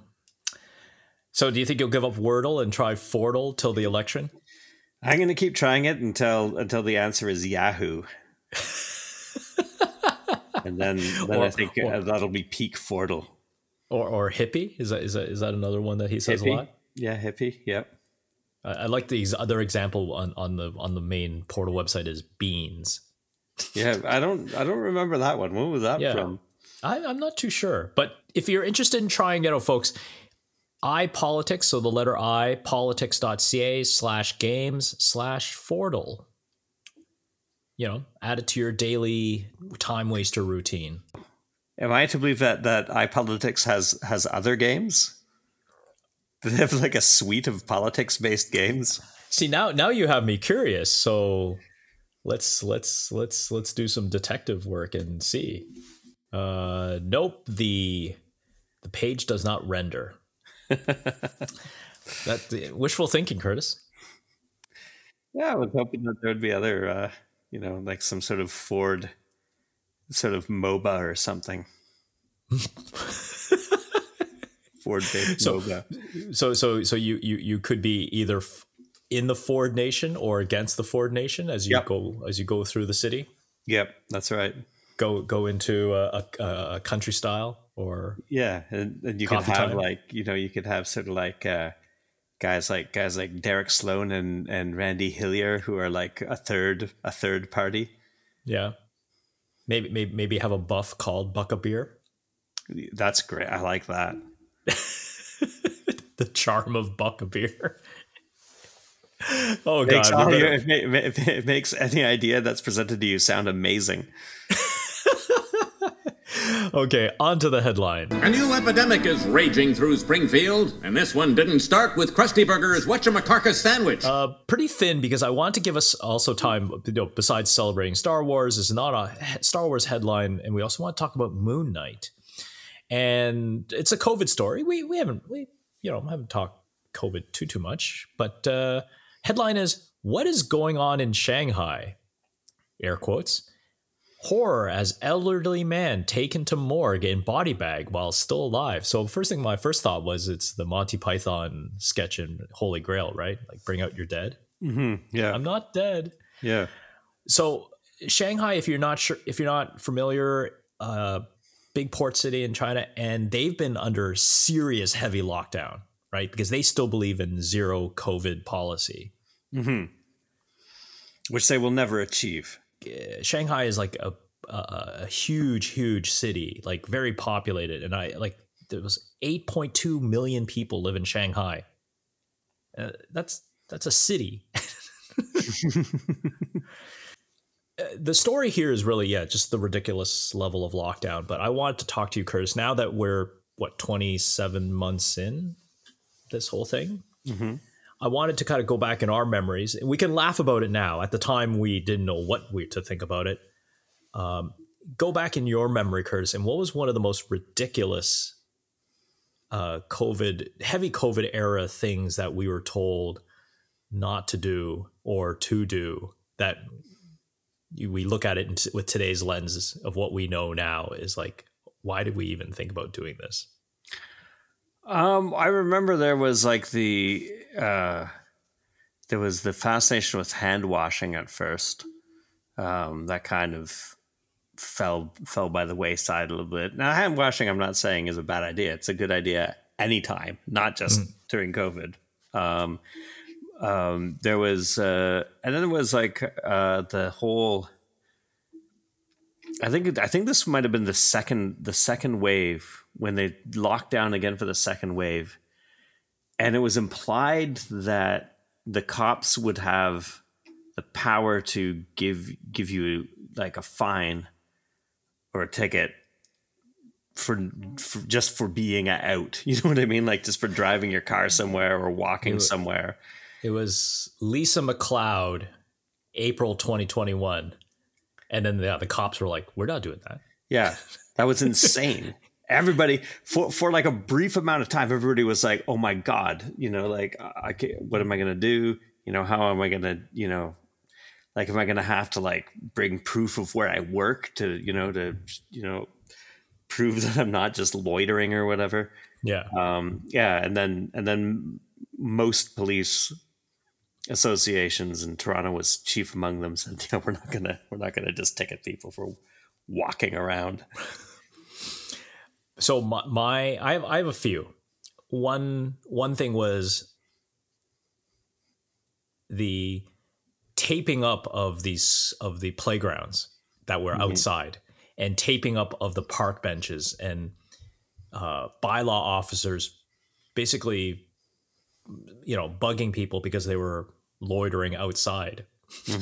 so do you think you'll give up Wordle and try Fordle till the election? I'm going to keep trying it until until the answer is Yahoo. and then, then I think or- uh, that'll be peak Fordle. Or or hippie? Is that is that is that another one that he says a lot? Yeah, hippie. Yep. I, I like these other example on, on the on the main portal website is beans. Yeah, I don't I don't remember that one. When was that Yeah. from? I, I'm not too sure, but if you're interested in trying it out, folks, iPolitics, so the letter I, politics.ca slash games slash Fordle. You know, add it to your daily time waster routine. Am I to believe that that iPolitics has has other games? Do they have like a suite of politics based games? See now now you have me curious, so let's let's let's let's do some detective work and see. Uh nope, the the page does not render. that wishful thinking, Curtis. Yeah, I was hoping that there would be other, uh, you know, like some sort of Ford, sort of MOBA or something. Ford based So- MOBA. So so so you you you could be either in the Ford Nation or against the Ford Nation as you Yep. go as you go through the city. Yep, that's right. Go go into a, a, a country style or Yeah, and, and you could have time. like you know you could have sort of like uh, guys like guys like Derek Sloan and and Randy Hillier who are like a third a third party. yeah. Maybe maybe maybe have a buff called Buck a Beer. That's great. I like that. the charm of Buck a Beer. Oh makes god. all we your- better- it, ma- ma- it makes any idea that's presented to you sound amazing. Okay, on to the headline. A new epidemic is raging through Springfield, and this one didn't start with Krusty Burger's Whatchamacarcus sandwich. Uh, pretty thin because I want to give us also time. You know, besides celebrating Star Wars, is not a Star Wars headline, and we also want to talk about Moon Knight. And it's a COVID story. We we haven't we you know haven't talked COVID too too much, but uh, headline is what is going on in Shanghai? Air quotes. Horror as elderly man taken to morgue in body bag while still alive. So first thing, my first thought was it's the Monty Python sketch in Holy Grail, right? Like bring out your dead. Yeah, I'm not dead. yeah. So Shanghai, if you're not sure, if you're not familiar, uh, big port city in China, and they've been under serious heavy lockdown, right? Because they still believe in zero COVID policy. Which they will never achieve. Shanghai is like a, a a huge, huge city, like very populated, and I like there was 8.2 million people live in Shanghai. Uh, that's that's a city. Uh, the story here is really yeah, just the ridiculous level of lockdown. But I wanted to talk to you, Curtis. Now that we're what 27 months in this whole thing, I wanted to kind of go back in our memories. We can laugh about it now. At the time, we didn't know what we to think about it. Um, go back in your memory, Curtis, and what was one of the most ridiculous uh, COVID, heavy COVID era things that we were told not to do or to do that we look at it with today's lenses of what we know now is like, why did we even think about doing this? Um, I remember there was like the uh, there was the fascination with hand washing at first. Um, that kind of fell fell by the wayside a little bit. Now, hand washing, I'm not saying is a bad idea. It's a good idea anytime, not just during COVID. Um, um, there was, uh, and then there was like uh, the whole. I think I think this might have been the second the second wave when they locked down again for the second wave, and it was implied that the cops would have the power to give give you like a fine or a ticket for, for just for being out. You know what I mean? Like just for driving your car somewhere or walking somewhere. It was Lisa MacLeod, April 2021. And then yeah, the cops were like, we're not doing that. Yeah, that was insane. Everybody for for like a brief amount of time, everybody was like, "Oh my god," you know, like, I can't, what am I gonna do? You know, how am I gonna, you know, like, am I gonna have to like bring proof of where I work to, you know, to, you know, prove that I'm not just loitering or whatever. Yeah. Um, yeah, and then and then most police associations in Toronto was chief among them said, you know, we're not gonna we're not gonna just ticket people for walking around. So my, my I have I have a few. One one thing was the taping up of these of the playgrounds that were outside and taping up of the park benches and uh, bylaw officers basically you know bugging people because they were loitering outside.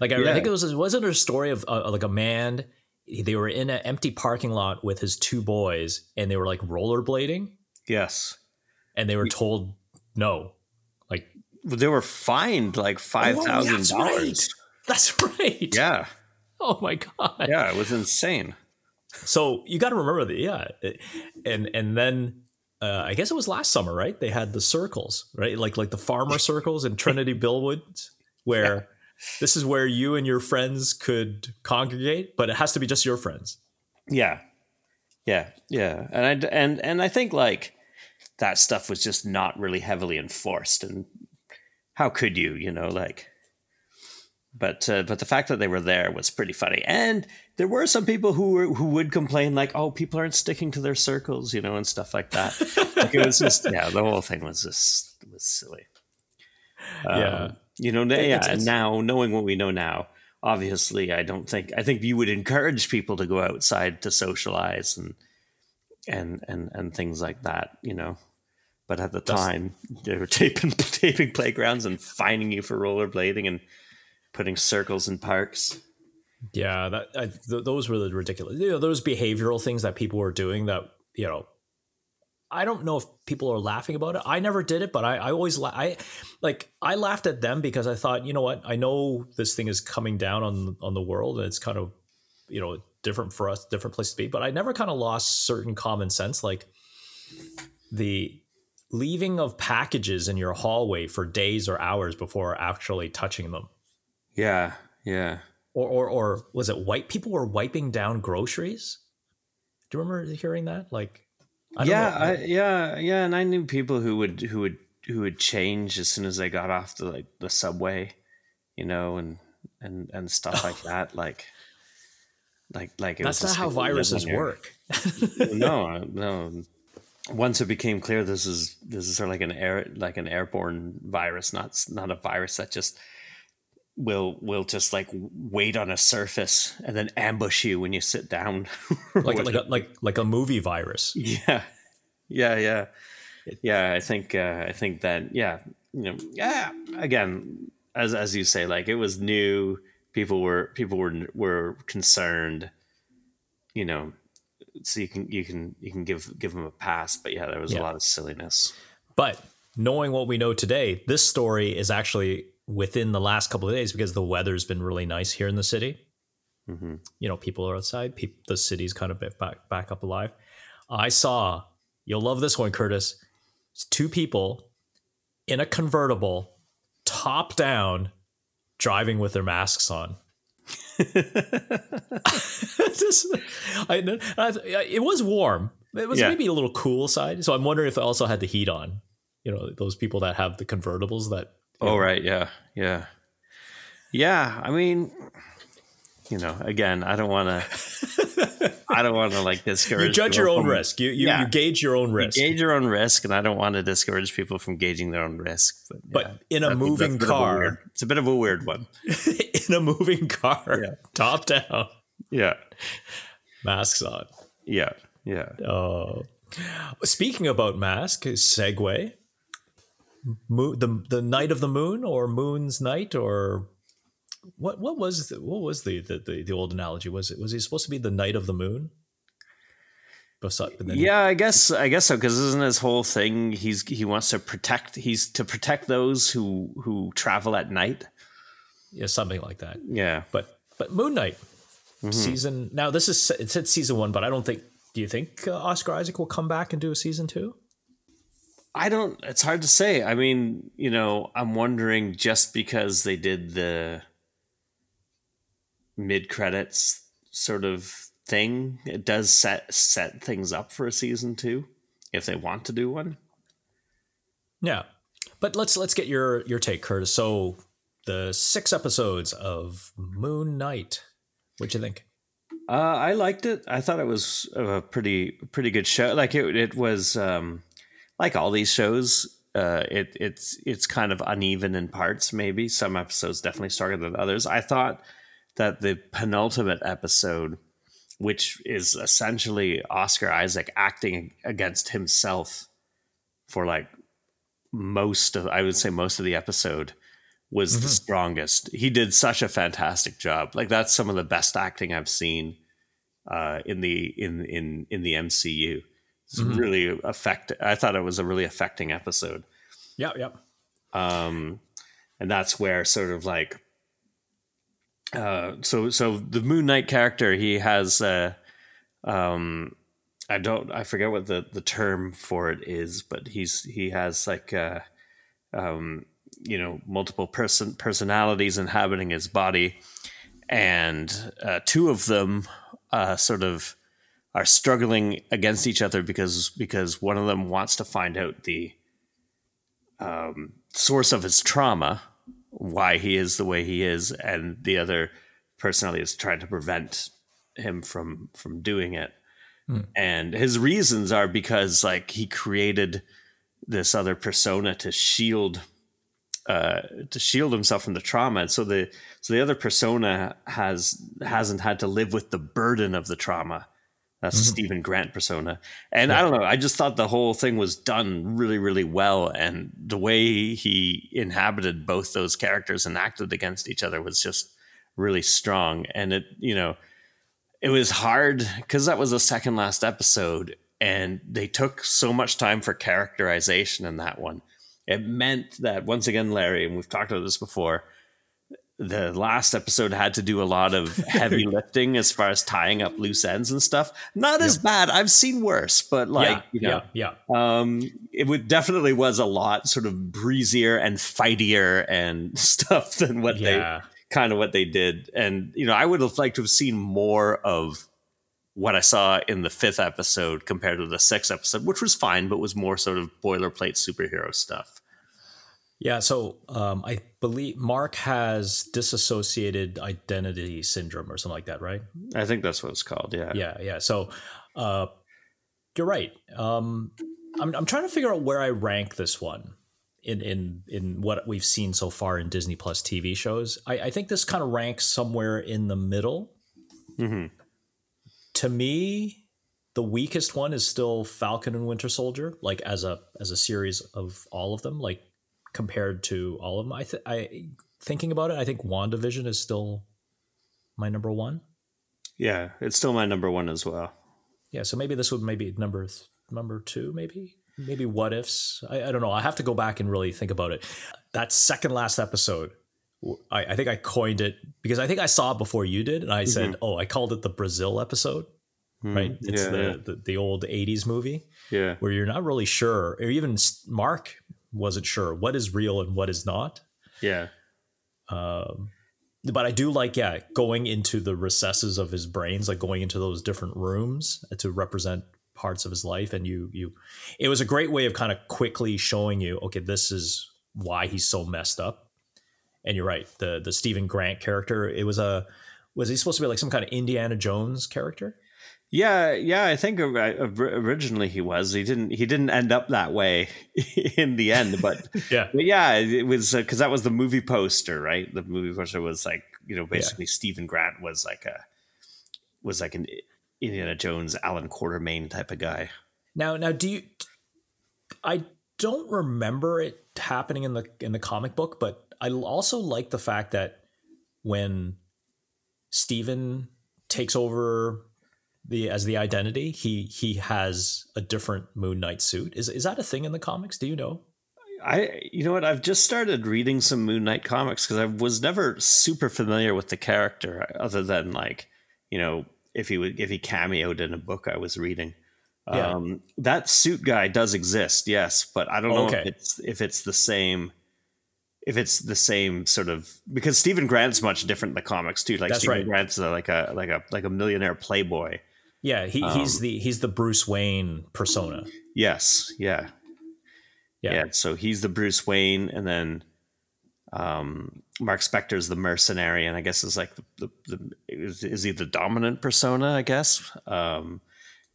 Like I, I think it was wasn't there a story of uh, like a man they were in an empty parking lot with his two boys and they were like rollerblading Yes. and they were told no like They were fined like five thousand Oh, dollars. right. that's right Yeah. oh my god Yeah, it was insane. so you got to remember that yeah and and then uh, i guess it was last summer right they had the circles right like like the farmer circles in Trinity Bellwoods where this is where you and your friends could congregate but it has to be just your friends Yeah. Yeah, yeah. And I and and I think like that stuff was just not really heavily enforced and how could you, you know, like but uh, but the fact that they were there was pretty funny. And there were some people who were, who would complain like, "Oh, people aren't sticking to their circles," you know, and stuff like that. like it was just yeah, the whole thing was just was silly. Um, Yeah. You know, yeah, It's- now knowing what we know now, obviously, I don't think I think you would encourage people to go outside to socialize and and and and things like that. You know, but at the time they were taping taping playgrounds and fining you for rollerblading and putting circles in parks. Yeah, that I, th- those were the ridiculous. You know, those behavioral things that people were doing that you know. I don't know if people are laughing about it. I never did it, but I, I always la- I like I laughed at them because I thought, you know what? I know this thing is coming down on on the world, and it's kind of you know different for us, different place to be. But I never kind of lost certain common sense, like the leaving of packages in your hallway for days or hours before actually touching them. Yeah, yeah. Or, or, or was it white people were wiping down groceries? Do you remember hearing that? Like, I yeah, I, yeah, yeah. And I knew people who would who would who would change as soon as they got off the like the subway, you know, and and and stuff like that. Like, like like that's not how viruses work. no, no. Once it became clear this is this is sort of like an air like an airborne virus, not not a virus that just will will just like wait on a surface and then ambush you when you sit down. Like like a, like like a movie virus. Yeah. Yeah yeah. Yeah i think uh, i think that yeah you know yeah again as as you say like it was new. People were people were were concerned. You know so you can you can you can give give them a pass but yeah there was yeah. a lot of silliness. But knowing what we know today this story is actually within the last couple of days because the weather's been really nice here in the city. Mm-hmm. You know, people are outside. People, the city's kind of back back up alive. I saw. You'll love this one, Curtis. It's two people in a convertible, top down, driving with their masks on. Just, I, I, it was warm. It was yeah. maybe a little cool side. So I'm wondering if it also had the heat on. You know, those people that have the convertibles that Oh right, yeah, yeah, yeah. I mean, you know, again, I don't want to. I don't want to like discourage. You judge your own from, risk. You you, yeah. you, gauge your own risk. You gauge your own risk, and I don't want to discourage people from gauging their own risk. But, but yeah, in a moving car, a weird, it's a bit of a weird one. in a moving car, yeah. top down. Yeah, masks on. Yeah, yeah. Oh, speaking about mask, segue moon, the the night of the moon or moon's night or what what was the, what was the, the the, old analogy? Was it was he supposed to be the night of the moon? Yeah i guess i guess so because isn't his whole thing he's he wants to protect he's to protect those who who travel at night? Yeah something like that. Yeah. But but moon knight mm-hmm. season now this is it said season one but i don't think do you think uh, oscar isaac will come back and do a season two I don't. It's hard to say. I mean, you know, I'm wondering just because they did the mid credits sort of thing, it does set set things up for a season two if they want to do one. Yeah, but let's let's get your your take, Curtis. So the six episodes of Moon Knight. What'd you think? Uh, I liked it. I thought it was a pretty pretty good show. Like it, it was. Um, like all these shows, uh, it, it's it's kind of uneven in parts. Maybe some episodes definitely stronger than others. I thought that the penultimate episode, which is essentially Oscar Isaac acting against himself for like most of, I would say most of the episode, was mm-hmm. the strongest. He did such a fantastic job. Like that's some of the best acting I've seen uh, in the in in in the MCU. It's mm-hmm. really affect. I thought it was a really affecting episode. Yeah, yeah. Um, and that's where sort of like, uh, so so the Moon Knight character he has, uh, um, I don't, I forget what the the term for it is, but he's he has like, uh, um, you know, multiple person personalities inhabiting his body, and uh, two of them, uh, sort of are struggling against each other because because one of them wants to find out the um, source of his trauma, why he is the way he is, and the other personality is trying to prevent him from from doing it. Hmm. And his reasons are because like he created this other persona to shield uh, to shield himself from the trauma. And so the so the other persona has hasn't had to live with the burden of the trauma That's mm-hmm. Stephen Grant persona. And yeah. I don't know, I just thought the whole thing was done really, really well. And the way he inhabited both those characters and acted against each other was just really strong. And it, you know, it was hard because that was the second last episode and they took so much time for characterization in that one. It meant that once again, Larry, and we've talked about this before, the last episode had to do a lot of heavy lifting as far as tying up loose ends and stuff. Not as bad. I've seen worse, but like yeah, you know, yeah, yeah. Um, it would definitely was a lot sort of breezier and fightier and stuff than what yeah. they kind of what they did. And you know, I would have liked to have seen more of what I saw in the fifth episode compared to the sixth episode, which was fine, but was more sort of boilerplate superhero stuff. Yeah, so um, I believe Mark has dissociated identity syndrome or something like that, right? I think that's what it's called. Yeah. Yeah, yeah. So uh, you're right. Um, I'm, I'm trying to figure out where I rank this one in in in what we've seen so far in Disney Plus TV shows. I, I think this kind of ranks somewhere in the middle. Mm-hmm. To me, the weakest one is still Falcon and Winter Soldier, like as a as a series of all of them. Like compared to all of them. I, th- I thinking about it, I think WandaVision is still my number one. Yeah, it's still my number one as well. Yeah, so maybe this would maybe number th- number two, maybe maybe what ifs. I, I don't know. I have to go back and really think about it. That second last episode, I, I think I coined it because I think I saw it before you did, and I mm-hmm. said, "Oh, I called it the Brazil episode." Mm, right? It's yeah, the, yeah. the, the old '80s movie, yeah, where you're not really sure, or even Mark wasn't sure what is real and what is not. Yeah. Um, but I do like, yeah, going into the recesses of his brains, like going into those different rooms to represent parts of his life. And you, you, it was a great way of kind of quickly showing you, okay, this is why he's so messed up. And you're right, the the Stephen Grant character, it was a, was he supposed to be like some kind of Indiana Jones character? Yeah, yeah, I think originally he was. He didn't. He didn't end up that way in the end, but yeah, but yeah, it was because uh, that was the movie poster, right? The movie poster was like you know basically yeah. Stephen Grant was like a was like an Indiana Jones, Allan Quatermain type of guy. Now, now, do you? I don't remember it happening in the in the comic book, but I also like the fact that when Stephen takes over the as the identity, he he has a different Moon Knight suit. Is is that a thing in the comics? Do you know? I you know what I've just started reading some Moon Knight comics because I was never super familiar with the character other than like you know if he would if he cameoed in a book I was reading. Yeah. Um, that suit guy does exist, yes, but I don't know okay. if it's if it's the same if it's the same sort of because Stephen Grant's much different in the comics too. Like That's Stephen right. Grant's a, like a like a like a millionaire playboy. Yeah, he, um, he's the he's the Bruce Wayne persona. Yes, yeah. yeah, yeah. So he's the Bruce Wayne, and then um, Mark Spector's the mercenary, and I guess is like the, the, the is, is, he the dominant persona? I guess, um,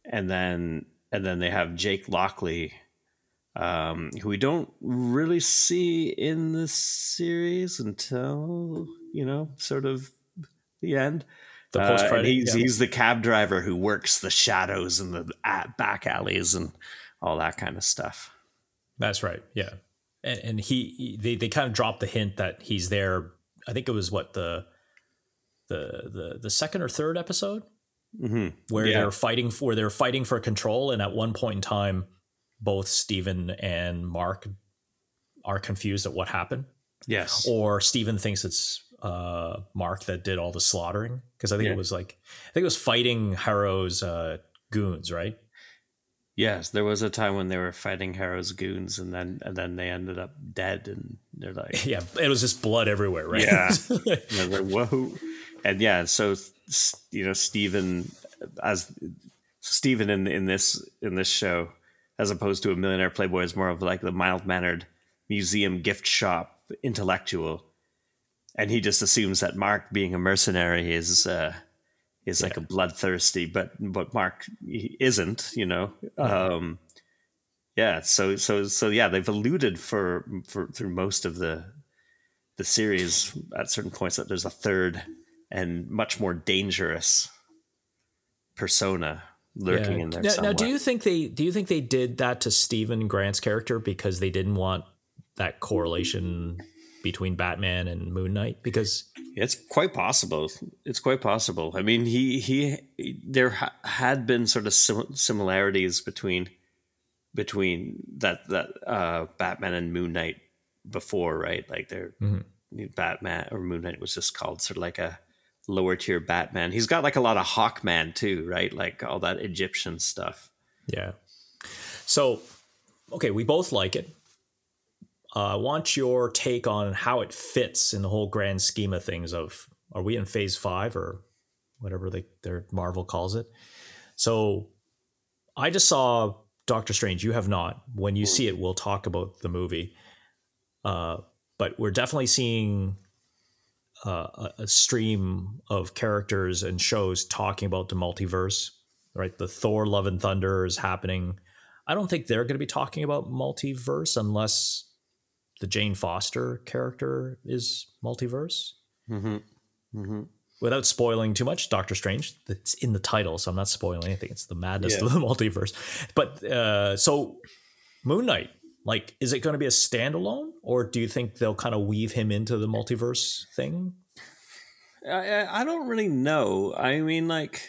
and then and then they have Jake Lockley, um, who we don't really see in this series until you know sort of the end. The post credit. Uh, he's yeah. he's the cab driver who works the shadows and the back alleys and all that kind of stuff. That's right. Yeah, and, and he, he they they kind of dropped the hint that he's there. I think it was what the the the the second or third episode mm-hmm. where yeah. they're fighting for they're fighting for control, and at one point in time, both Stephen and Mark are confused at what happened. Yes, or Stephen thinks it's uh, Mark that did all the slaughtering because I think yeah. it was like I think it was fighting Harrow's uh, goons, right? Yes, there was a time when they were fighting Harrow's goons, and then and then they ended up dead, and they're like, yeah, it was just blood everywhere, right? Yeah, like, whoa, and yeah, so you know, Stephen as Stephen in in this in this show, as opposed to a millionaire playboy, is more of like the mild mannered museum gift shop intellectual and he just assumes that Mark, being a mercenary, is uh, is yeah. like a bloodthirsty, but but Mark isn't, you know. Mm-hmm. Um, yeah, so so so yeah, they've alluded for for through most of the the series at certain points that there's a third and much more dangerous persona lurking in there. Now, now, do you think they do you think they did that to Stephen Grant's character because they didn't want that correlation between Batman and Moon Knight? Because It's quite possible. It's quite possible. I mean, he he there ha- had been sort of sim- similarities between between that that uh, Batman and Moon Knight before, right? Like they're Batman or Moon Knight was just called sort of like a lower tier Batman. He's got like a lot of Hawkman too, right? Like all that Egyptian stuff. yeah, so okay, we both like it. Uh, I want your take on how it fits in the whole grand scheme of things. Of are we in Phase Five or whatever they, their Marvel calls it? So I just saw Doctor Strange. You have not. When you see it, we'll talk about the movie. Uh, but we're definitely seeing uh, a, a stream of characters and shows talking about the multiverse. Right, the Thor: Love and Thunder is happening. I don't think they're going to be talking about multiverse unless the Jane Foster character is multiverse. Mm-hmm. Mm-hmm. Without spoiling too much, Doctor Strange. It's in the title, so I'm not spoiling anything. It's the madness Yeah. of the multiverse. But uh, so Moon Knight, like, is it going to be a standalone, or do you think they'll kind of weave him into the multiverse thing? I, I I don't really know. I mean, like,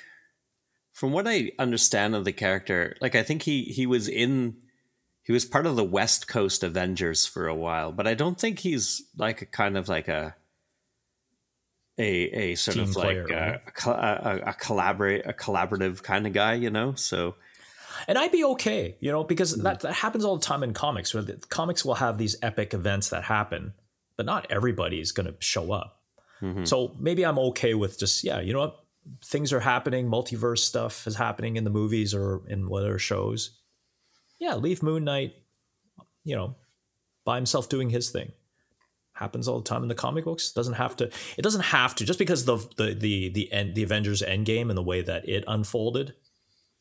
from what I understand of the character, like, I think he he was in, he was part of the West Coast Avengers for a while, but I don't think he's like a kind of like a, a a sort Team of player, like a, right? a, a, a collaborate a collaborative kind of guy, you know. So And I'd be okay, you know, because Mm-hmm. that, that happens all the time in comics. Where the comics will have these epic events that happen, but not everybody is going to show up. Mhm. So maybe I'm okay with just yeah, you know what, things are happening, multiverse stuff is happening in the movies or in whatever shows. Yeah, leave Moon Knight, you know, by himself doing his thing. Happens all the time in the comic books. Doesn't have to. It doesn't have to. Just because the the the the end the Avengers Endgame and the way that it unfolded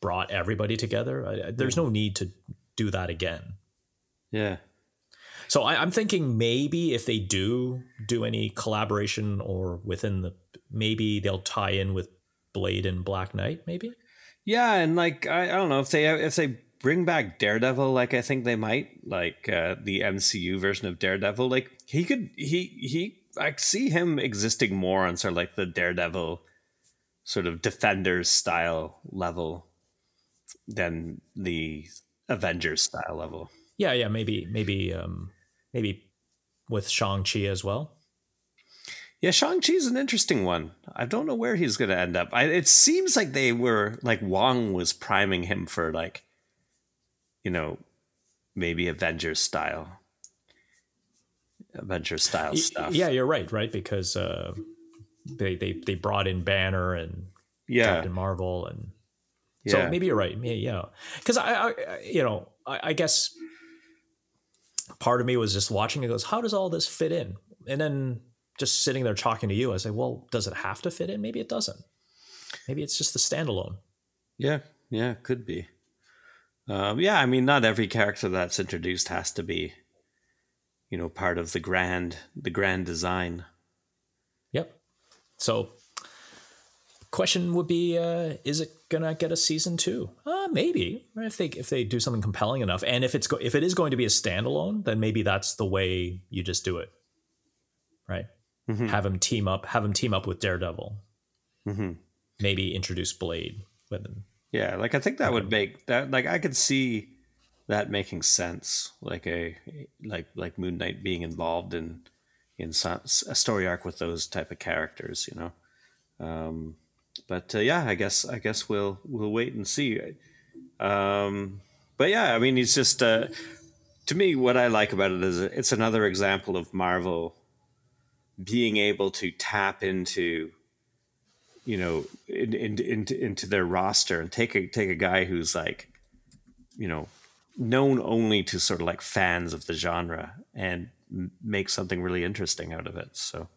brought everybody together. I, I- there's no need to do that again. yeah, So I, I'm thinking maybe if they do do any collaboration or within the maybe they'll tie in with Blade and Black Knight. Maybe Yeah, and like I, I don't know if they if they bring back Daredevil, like I think they might, like uh, the MCU version of Daredevil, like he could he he I see him existing more on sort of like the Daredevil sort of Defenders style level than the Avengers style level. yeah, yeah, maybe maybe um maybe with Shang Chi as well. Yeah, Shang-Chi is an interesting one. I don't know where he's going to end up. I, it seems like they were like Wong was priming him for like, you know, maybe Avengers style, Avengers style stuff. Yeah, you're right, right? Because uh, they they they brought in Banner and yeah, Captain Marvel and yeah. So maybe you're right. Yeah, yeah. Because I, I, I- you know, I, I guess part of me was just watching it. Goes, how does all this fit in? And then just sitting there talking to you, I say, well, does it have to fit in? Maybe it doesn't. Maybe it's just the standalone. Yeah, yeah, could be. Um, yeah, I mean, not every character that's introduced has to be, you know, part of the grand, the grand design. Yep. So, question would be: uh, Is it gonna get a season two? Uh, maybe if they if they do something compelling enough, and if it's go- if it is going to be a standalone, then maybe that's the way you just do it, right? Mhm. Have him team up. Have him team up with Daredevil. Mhm. Maybe introduce Blade with him. Yeah, like I think that would make that like I could see that making sense. Like a like like Moon Knight being involved in in some, a story arc with those type of characters, you know. Um, but uh, yeah, I guess I guess we'll we'll wait and see. Um, but yeah, I mean, it's just uh, to me what I like about it is it's another example of Marvel being able to tap into you know in, in, into into their roster and take a take a guy who's like you know known only to sort of like fans of the genre and make something really interesting out of it so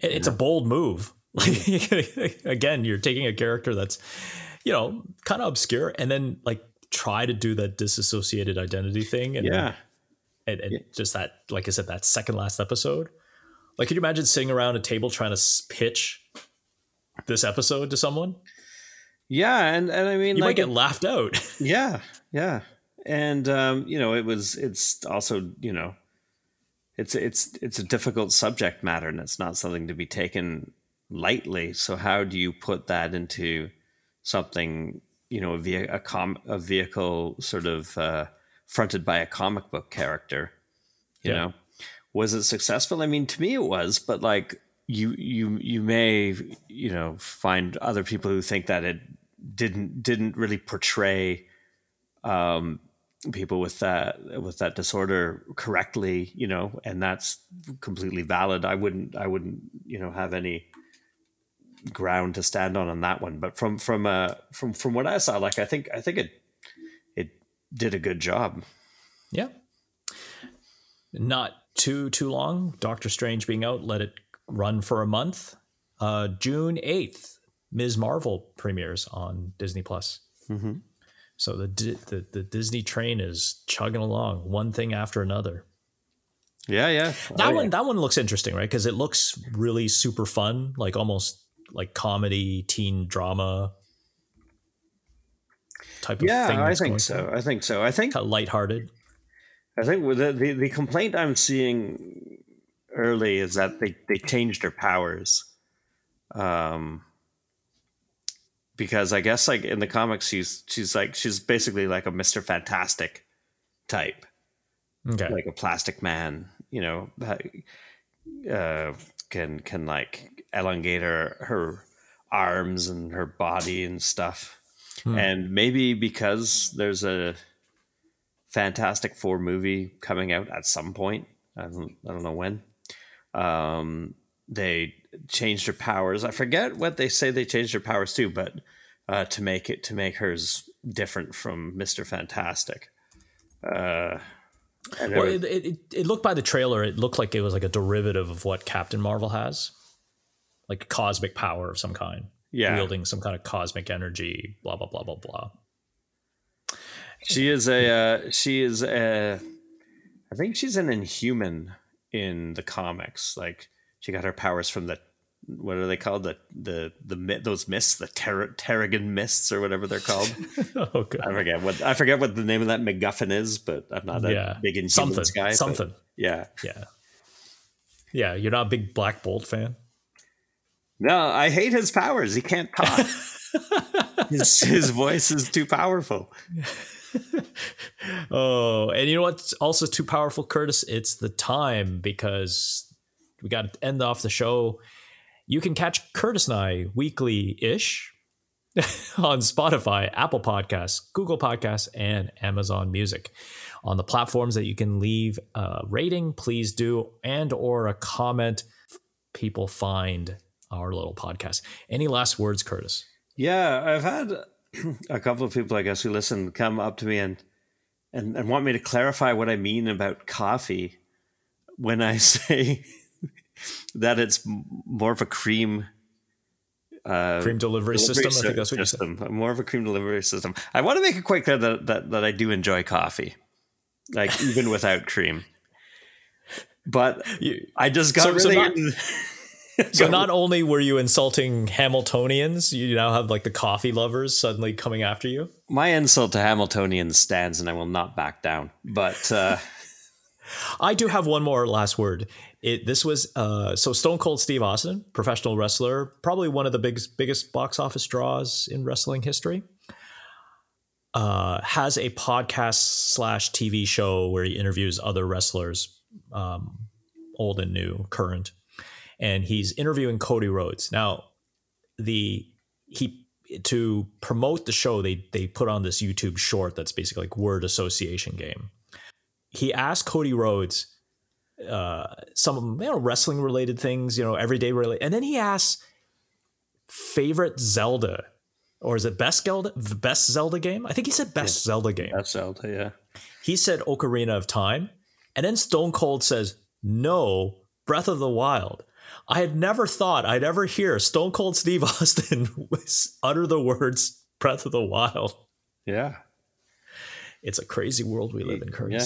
It- It's a bold move. Like again, you're taking a character that's, you know, kind of obscure, and then like try to do that disassociated identity thing. And yeah and, and just that, like I said, that second last episode. Like, could you imagine sitting around a table trying to pitch this episode to someone? Yeah, and and I mean, You like, might get laughed out. yeah, yeah, and um, you know, it was. It's also you know, it's it's it's a difficult subject matter, and it's not something to be taken lightly. So how do you put that into something? You know, a, ve- a com a vehicle sort of uh, fronted by a comic book character. You Yeah. know, was it successful? I mean, to me, it was, but like you you you may you know find other people who think that it didn't didn't really portray um people with that with that disorder correctly you know and that's completely valid i wouldn't i wouldn't you know have any ground to stand on on that one but from from uh from from what i saw like i think i think it it did a good job Yeah. Not too too long. Doctor Strange being out, let it run for a month. Uh, June eighth, Ms. Marvel premieres on Disney Plus. Mhm. So the, the the Disney train is chugging along, one thing after another. yeah yeah That Oh, one yeah. that one looks interesting, right? Because it looks really super fun, like almost like comedy, teen drama type of yeah thing. i think so i think so i think Kind of lighthearted. I think with the, the the complaint I'm seeing early is that they they changed her powers, um, because I guess like in the comics she's she's like she's basically like a Mister Fantastic type, Okay. like a plastic man, you know, that, uh, can can like elongate her her arms and her body and stuff, Hmm. and maybe because there's a Fantastic Four movie coming out at some point. I don't, I don't know when. Um, they changed her powers. I forget what they say they changed her powers to, but uh, to make it to make hers different from Mister Fantastic. Uh, Well, it- it, it, looked by the trailer, it looked like it was like a derivative of what Captain Marvel has, like cosmic power of some kind, yeah, wielding some kind of cosmic energy, blah blah blah blah blah. she is a uh, she is a. I think she's an Inhuman in the comics. Like she got her powers from the what are they called the the the those mists the ter- Terrigen mists or whatever they're called. oh, good. I forget what I forget what the name of that MacGuffin is, but I'm not a Yeah, big Inhumans something, guy. something. yeah, Yeah, yeah. You're not a big Black Bolt fan. no, I hate his powers. He can't talk. his, his voice is too powerful. Oh, and you know what's also too powerful, Curtis? It's the time because we got to end off the show. You can catch Curtis and I weekly ish on Spotify, Apple Podcasts, Google Podcasts, and Amazon Music. On the platforms that you can leave a rating, please do, and or a comment. People find our little podcast. Any last words, Curtis? Yeah, I've had a couple of people, I guess, who listen come up to me and and, and want me to clarify what I mean about coffee when I say that it's more of a cream uh, Cream delivery, system. I think that's what you said. more of a cream delivery system. I want to make it quite clear that, that that I do enjoy coffee, like even without cream. But You- I just got So- so really not- into- So not only were you insulting Hamiltonians, you now have like the coffee lovers suddenly coming after you. my insult to Hamiltonians stands, and I will not back down. But uh, I do have one more last word. It this was uh, so Stone Cold Steve Austin, professional wrestler, probably one of the biggest biggest box office draws in wrestling history. Uh, has a podcast slash TV show where he interviews other wrestlers, um, old and new, current, and he's interviewing Cody Rhodes. Now, the he to promote the show, they they put on this YouTube short that's basically like word association game he asked Cody Rhodes uh, some you know wrestling related things, you know, everyday related, and then he asked favorite Zelda, or is it best Zelda best Zelda game? I think he said best Zelda game. that's Zelda, yeah. He said Ocarina of Time, and then Stone Cold says no, Breath of the Wild. I had never thought I'd ever hear Stone Cold Steve Austin utter the words Breath of the Wild. Yeah. It's a crazy world we live in, Yeah.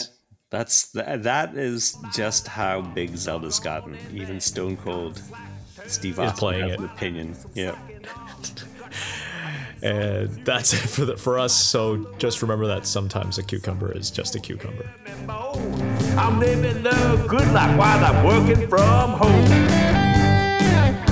That's th- that is just how big Zelda's gotten. Even Stone Cold Steve Austin playing has it. an opinion. Yeah. And that's it for the, for us. So just remember that sometimes a cucumber is just a cucumber. I'm living the good life while I'm working from home. Yeah.